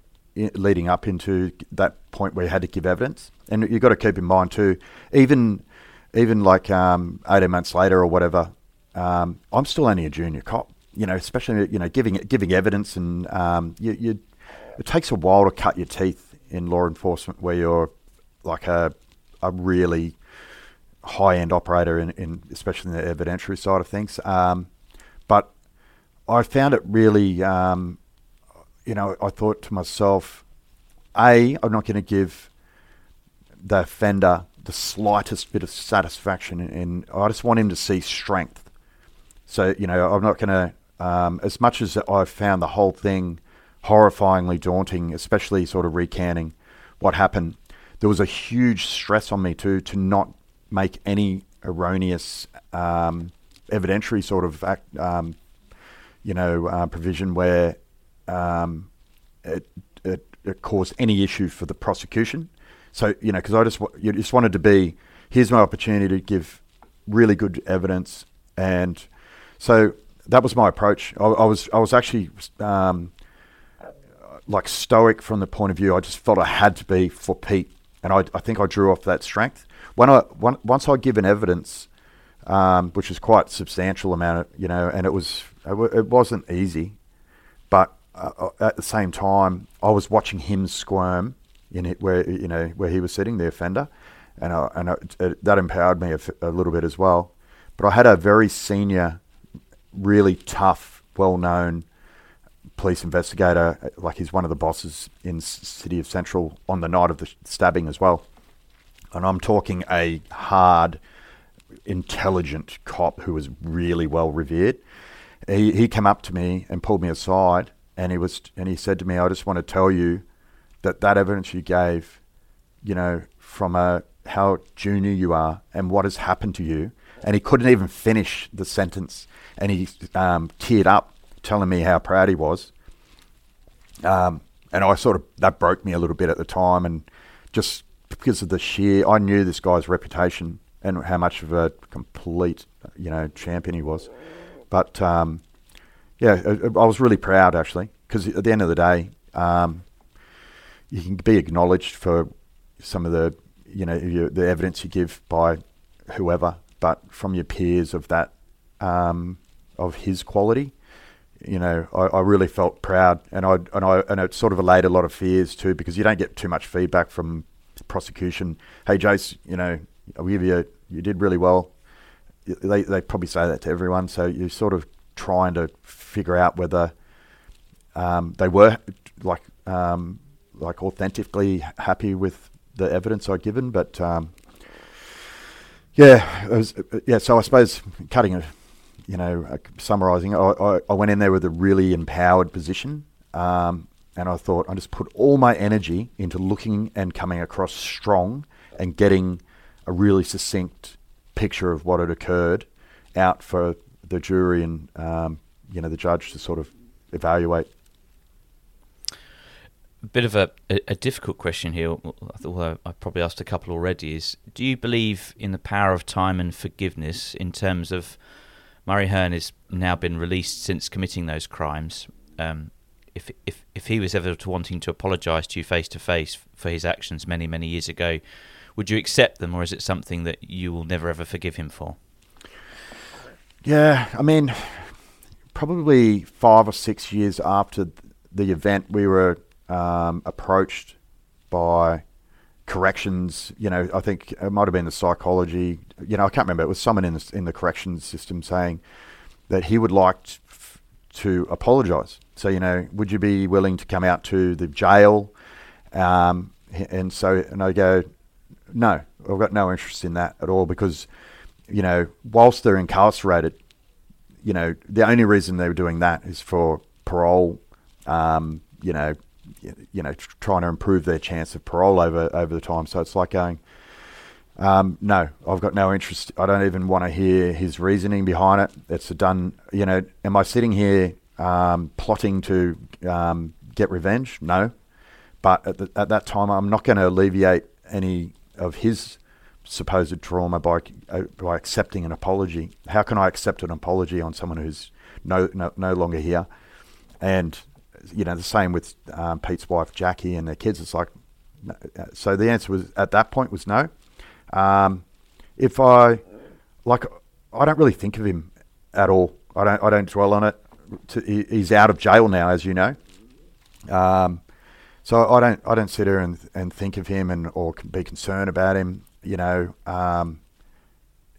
leading up into that point where you had to give evidence, and you've got to keep in mind too, even even like um, 18 months later or whatever, um, I'm still only a junior cop. You know, especially you know giving giving evidence and um, you, you, it takes a while to cut your teeth in law enforcement where you're like a a really high end operator in, in especially in the evidentiary side of things. Um, but I found it really, um, you know, I thought to myself, a, I'm not going to give the offender the slightest bit of satisfaction, and I just want him to see strength. So you know, I'm not going to. Um, as much as I've found the whole thing horrifyingly daunting, especially sort of recanting what happened, there was a huge stress on me too to not make any erroneous um, evidentiary sort of act, um, you know, uh, provision where um, it, it, it caused any issue for the prosecution. So you know, because I just you just wanted to be here's my opportunity to give really good evidence, and so that was my approach. I, I was I was actually um, like stoic from the point of view. I just felt I had to be for Pete, and I, I think I drew off that strength. When I when, once I given evidence, um, which was quite substantial amount, of, you know, and it was it, w- it wasn't easy, but uh, uh at the same time, I was watching him squirm in it where you know where he was sitting, the offender, and I, and I, it, that empowered me a, a little bit as well. But I had a very senior, really tough, well-known police investigator, like he's one of the bosses in City of Central on the night of the stabbing as well. And I'm talking a hard, intelligent cop who was really well revered. He he came up to me and pulled me aside, and he was and he said to me, "I just want to tell you that that evidence you gave, you know, from a how junior you are and what has happened to you, and he couldn't even finish the sentence, and he um, teared up, telling me how proud he was. Um, and I sort of that broke me a little bit at the time, and just because of the sheer, I knew this guy's reputation and how much of a complete, you know, champion he was. But um, yeah, I, was really proud actually, because at the end of the day, um, you can be acknowledged for some of the you know your, the evidence you give by whoever, but from your peers of that um, of his quality, you know, I, I really felt proud, and I and I and it sort of allayed a lot of fears too, because you don't get too much feedback from prosecution. Hey, Jace, you know, I'll give you you did really well. They they probably say that to everyone, so you're sort of trying to figure out whether um, they were like um, like authentically happy with the evidence I'd given, but um, yeah, was, yeah. So I suppose cutting it, you know, uh, summarising, I, I, I, went in there with a really empowered position, um, and I thought I just put all my energy into looking and coming across strong and getting a really succinct picture of what had occurred out for the jury and um, you know the judge to sort of evaluate a bit of a, a, a, difficult question here, although I probably asked a couple already, is do you believe in the power of time and forgiveness in terms of Murray Hearn has now been released since committing those crimes? Um, if, if, if he was ever wanting to apologise to you face to face for his actions many, many years ago, would you accept them or is it something that you will never ever forgive him for? Yeah, I mean, probably five or six years after the event, we were um, approached by corrections. You know, I think it might have been the psychology. You know, I can't remember. It was someone in the in the corrections system saying that he would like to apologise. So, you know, would you be willing to come out to the jail? Um, and so, and I go, no, I've got no interest in that at all because, you know, whilst they're incarcerated, you know, the only reason they were doing that is for parole, um, you know, you know, trying to improve their chance of parole over over the time. So it's like going, um, no, I've got no interest. I don't even want to hear his reasoning behind it. It's a done. You know, am I sitting here um, plotting to um, get revenge? No, but at, the, at that time, I'm not going to alleviate any of his supposed trauma by uh, by accepting an apology. How can I accept an apology on someone who's no no, no longer here? And you know, the same with um, Pete's wife Jackie and their kids. It's like, so the answer was at that point was no. Um, if I like, I don't really think of him at all. I don't. I don't dwell on it. He's out of jail now, as you know. Um, so I don't. I don't sit here and and think of him and or be concerned about him. You know, um,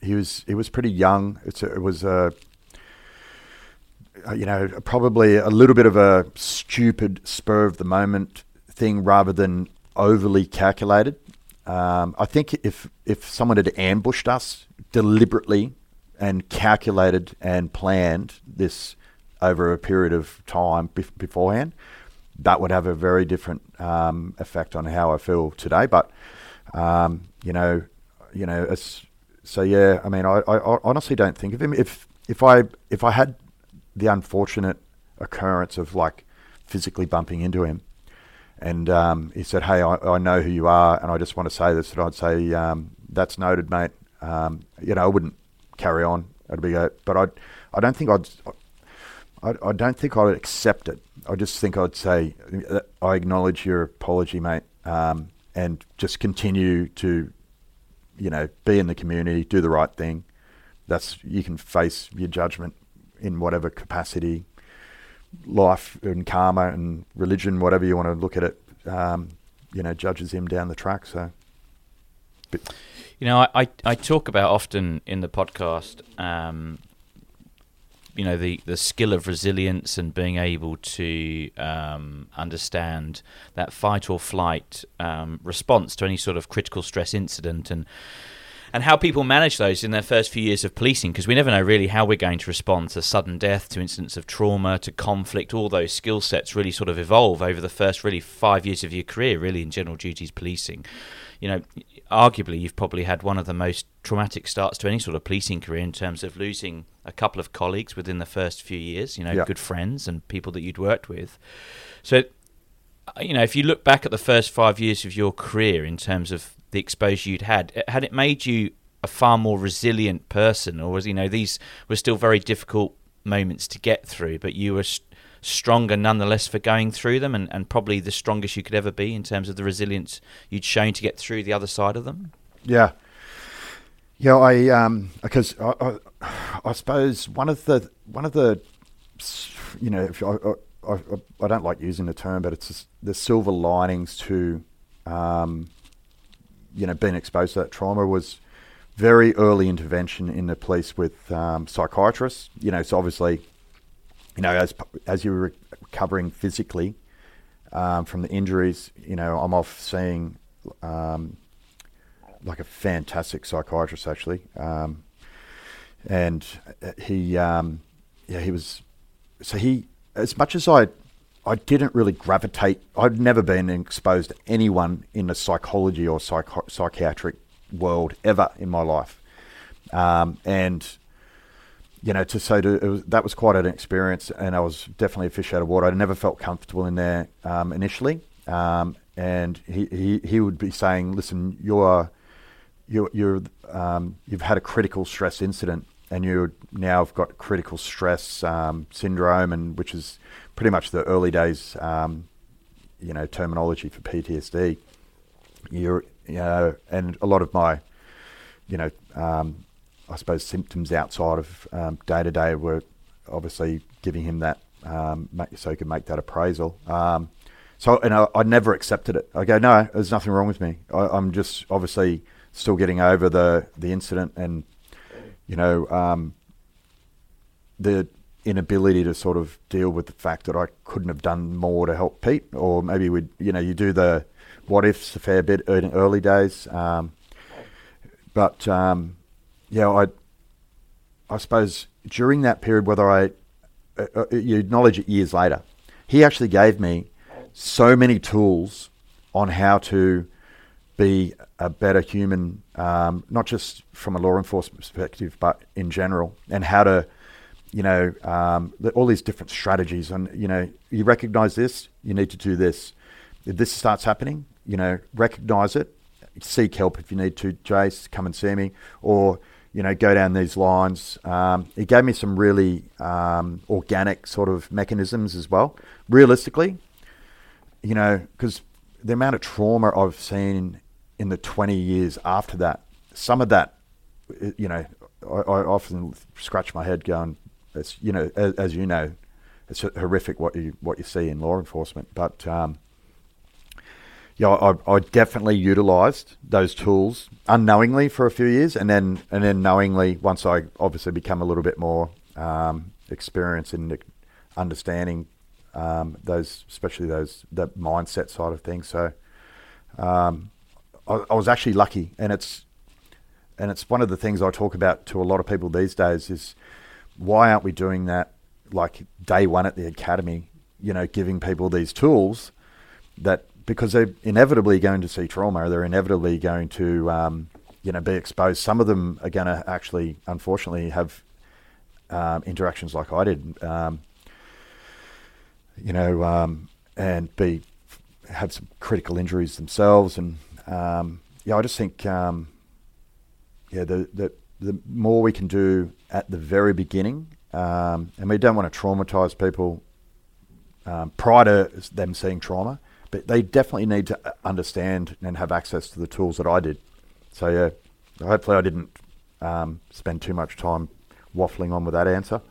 he was he was pretty young. It's a, it was a uh, you know, probably a little bit of a stupid spur of the moment thing rather than overly calculated. Um, I think if if someone had ambushed us deliberately and calculated and planned this over a period of time beforehand, that would have a very different um, effect on how I feel today. But um, you know, you know, so yeah. I mean, I, I honestly don't think of him. If if I if I had the unfortunate occurrence of like physically bumping into him. And um, he said, "Hey, I, I, know who you are, and I just want to say this." And I'd say, um, "That's noted, mate." Um, you know, I wouldn't carry on. It'd be, a, but I, I don't think I'd, I, I don't think I'd accept it. I just think I'd say, "I acknowledge your apology, mate," um, and just continue to, you know, be in the community, do the right thing. That's you can face your judgment in whatever capacity, life and karma and religion, whatever you want to look at it, um, you know, judges him down the track. So, but you know, I, I talk about often in the podcast, um, you know, the, the skill of resilience and being able to um, understand that fight or flight um, response to any sort of critical stress incident and and how people manage those in their first few years of policing because we never know really how we're going to respond to sudden death, to incidents of trauma, to conflict. All those skill sets really sort of evolve over the first really five years of your career, really, in general duties policing. You know, arguably, you've probably had one of the most traumatic starts to any sort of policing career in terms of losing a couple of colleagues within the first few years, you know, yeah. good friends and people that you'd worked with. So, you know, if you look back at the first five years of your career in terms of the exposure you'd had, had it made you a far more resilient person, or was you know these were still very difficult moments to get through, but you were stronger nonetheless for going through them, and, and probably the strongest you could ever be in terms of the resilience you'd shown to get through the other side of them. Yeah, yeah, I um because I, I, I suppose one of the one of the you know, if I, I, I, I don't like using the term, but it's the silver linings to, um, you know, being exposed to that trauma was very early intervention in the police with um, psychiatrists. You know, so obviously, you know, as as you were recovering physically um, from the injuries, you know, I'm off seeing um, like a fantastic psychiatrist actually, um, and he, um, yeah, he was. So he, as much as I I didn't really gravitate. I'd never been exposed to anyone in the psychology or psych- psychiatric world ever in my life. Um, and you know, to say to, was, that was quite an experience, and I was definitely a fish out of water. I never felt comfortable in there um, initially, um, and he, he he would be saying, "Listen, you're you you're um, you've had a critical stress incident, and you now have got critical stress um, syndrome, and which is pretty much the early days, um, you know, terminology for PTSD. You're you know, and a lot of my, you know, um, I suppose symptoms outside of day to day were obviously giving him that um, so he could make that appraisal. Um, so and I, I, never accepted it. I go, no, there's nothing wrong with me. I, am just obviously still getting over the the incident and you know um, the inability to sort of deal with the fact that I couldn't have done more to help Pete, or maybe we'd, you know, you do the what ifs a fair bit in early days. Um, but um, yeah, I I suppose during that period, whether I uh, uh, you acknowledge it years later, he actually gave me so many tools on how to be a better human, um, not just from a law enforcement perspective, but in general, and how to, you know, um, all these different strategies. And you know, you recognize this, you need to do this. If this starts happening, you know, recognize it, seek help if you need to. Jace, come and see me, or you know, go down these lines. Um, it gave me some really um, organic sort of mechanisms as well. Realistically, you know, because the amount of trauma I've seen in the 20 years after that, some of that, you know, I, I often scratch my head going, it's, you know, as, as, you know, it's horrific what you what you see in law enforcement. But um, yeah, I, I definitely utilised those tools unknowingly for a few years, and then and then knowingly once I obviously become a little bit more um, experienced in understanding um, those, especially those the mindset side of things. So um, I, I, was actually lucky, and it's and it's one of the things I talk about to a lot of people these days is why aren't we doing that like day one at the academy? You know, giving people these tools that because they're inevitably going to see trauma. They're inevitably going to, um, you know, be exposed. Some of them are going to actually, unfortunately, have um, interactions like I did. Um, you know, um, and be have some critical injuries themselves. And um, yeah, I just think, um, yeah, the, the the more we can do at the very beginning, um, and we don't want to traumatize people um, prior to them seeing trauma but they definitely need to uh, understand and have access to the tools that I did. So yeah, hopefully I didn't um, spend too much time waffling on with that answer.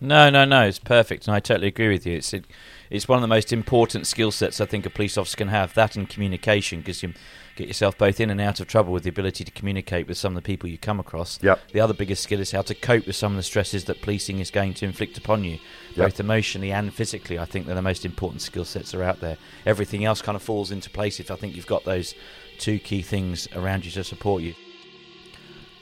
No, no, no. It's perfect, and I totally agree with you. It's it, it's one of the most important skill sets I think a police officer can have. That and communication, because you get yourself both in and out of trouble with the ability to communicate with some of the people you come across. Yep. The other biggest skill is how to cope with some of the stresses that policing is going to inflict upon you, yep. both emotionally and physically. I think they're the most important skill sets are out there. Everything else kind of falls into place if I think you've got those two key things around you to support you.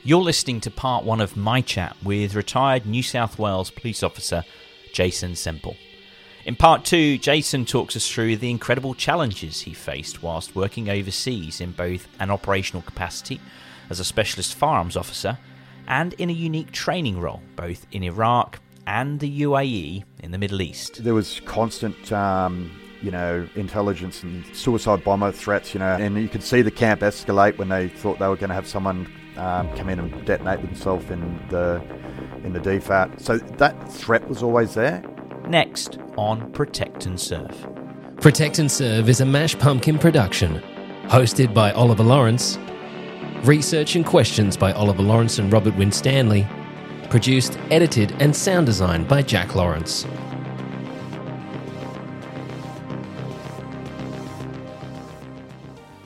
You're listening to part one of my chat with retired New South Wales police officer Jason Semple. In part two, Jason talks us through the incredible challenges he faced whilst working overseas in both an operational capacity as a specialist firearms officer and in a unique training role, both in Iraq and the UAE in the Middle East. There was constant, um, you know, intelligence and suicide bomber threats, you know, and you could see the camp escalate when they thought they were going to have someone um, come in and detonate themselves in the in the DFAT. So that threat was always there. Next on Protect and Serve. Protect and Serve is a Mash Pumpkin production, hosted by Oliver Lawrence, research and questions by Oliver Lawrence and Robert Winstanley, Produced, edited, and sound designed by Jack Lawrence.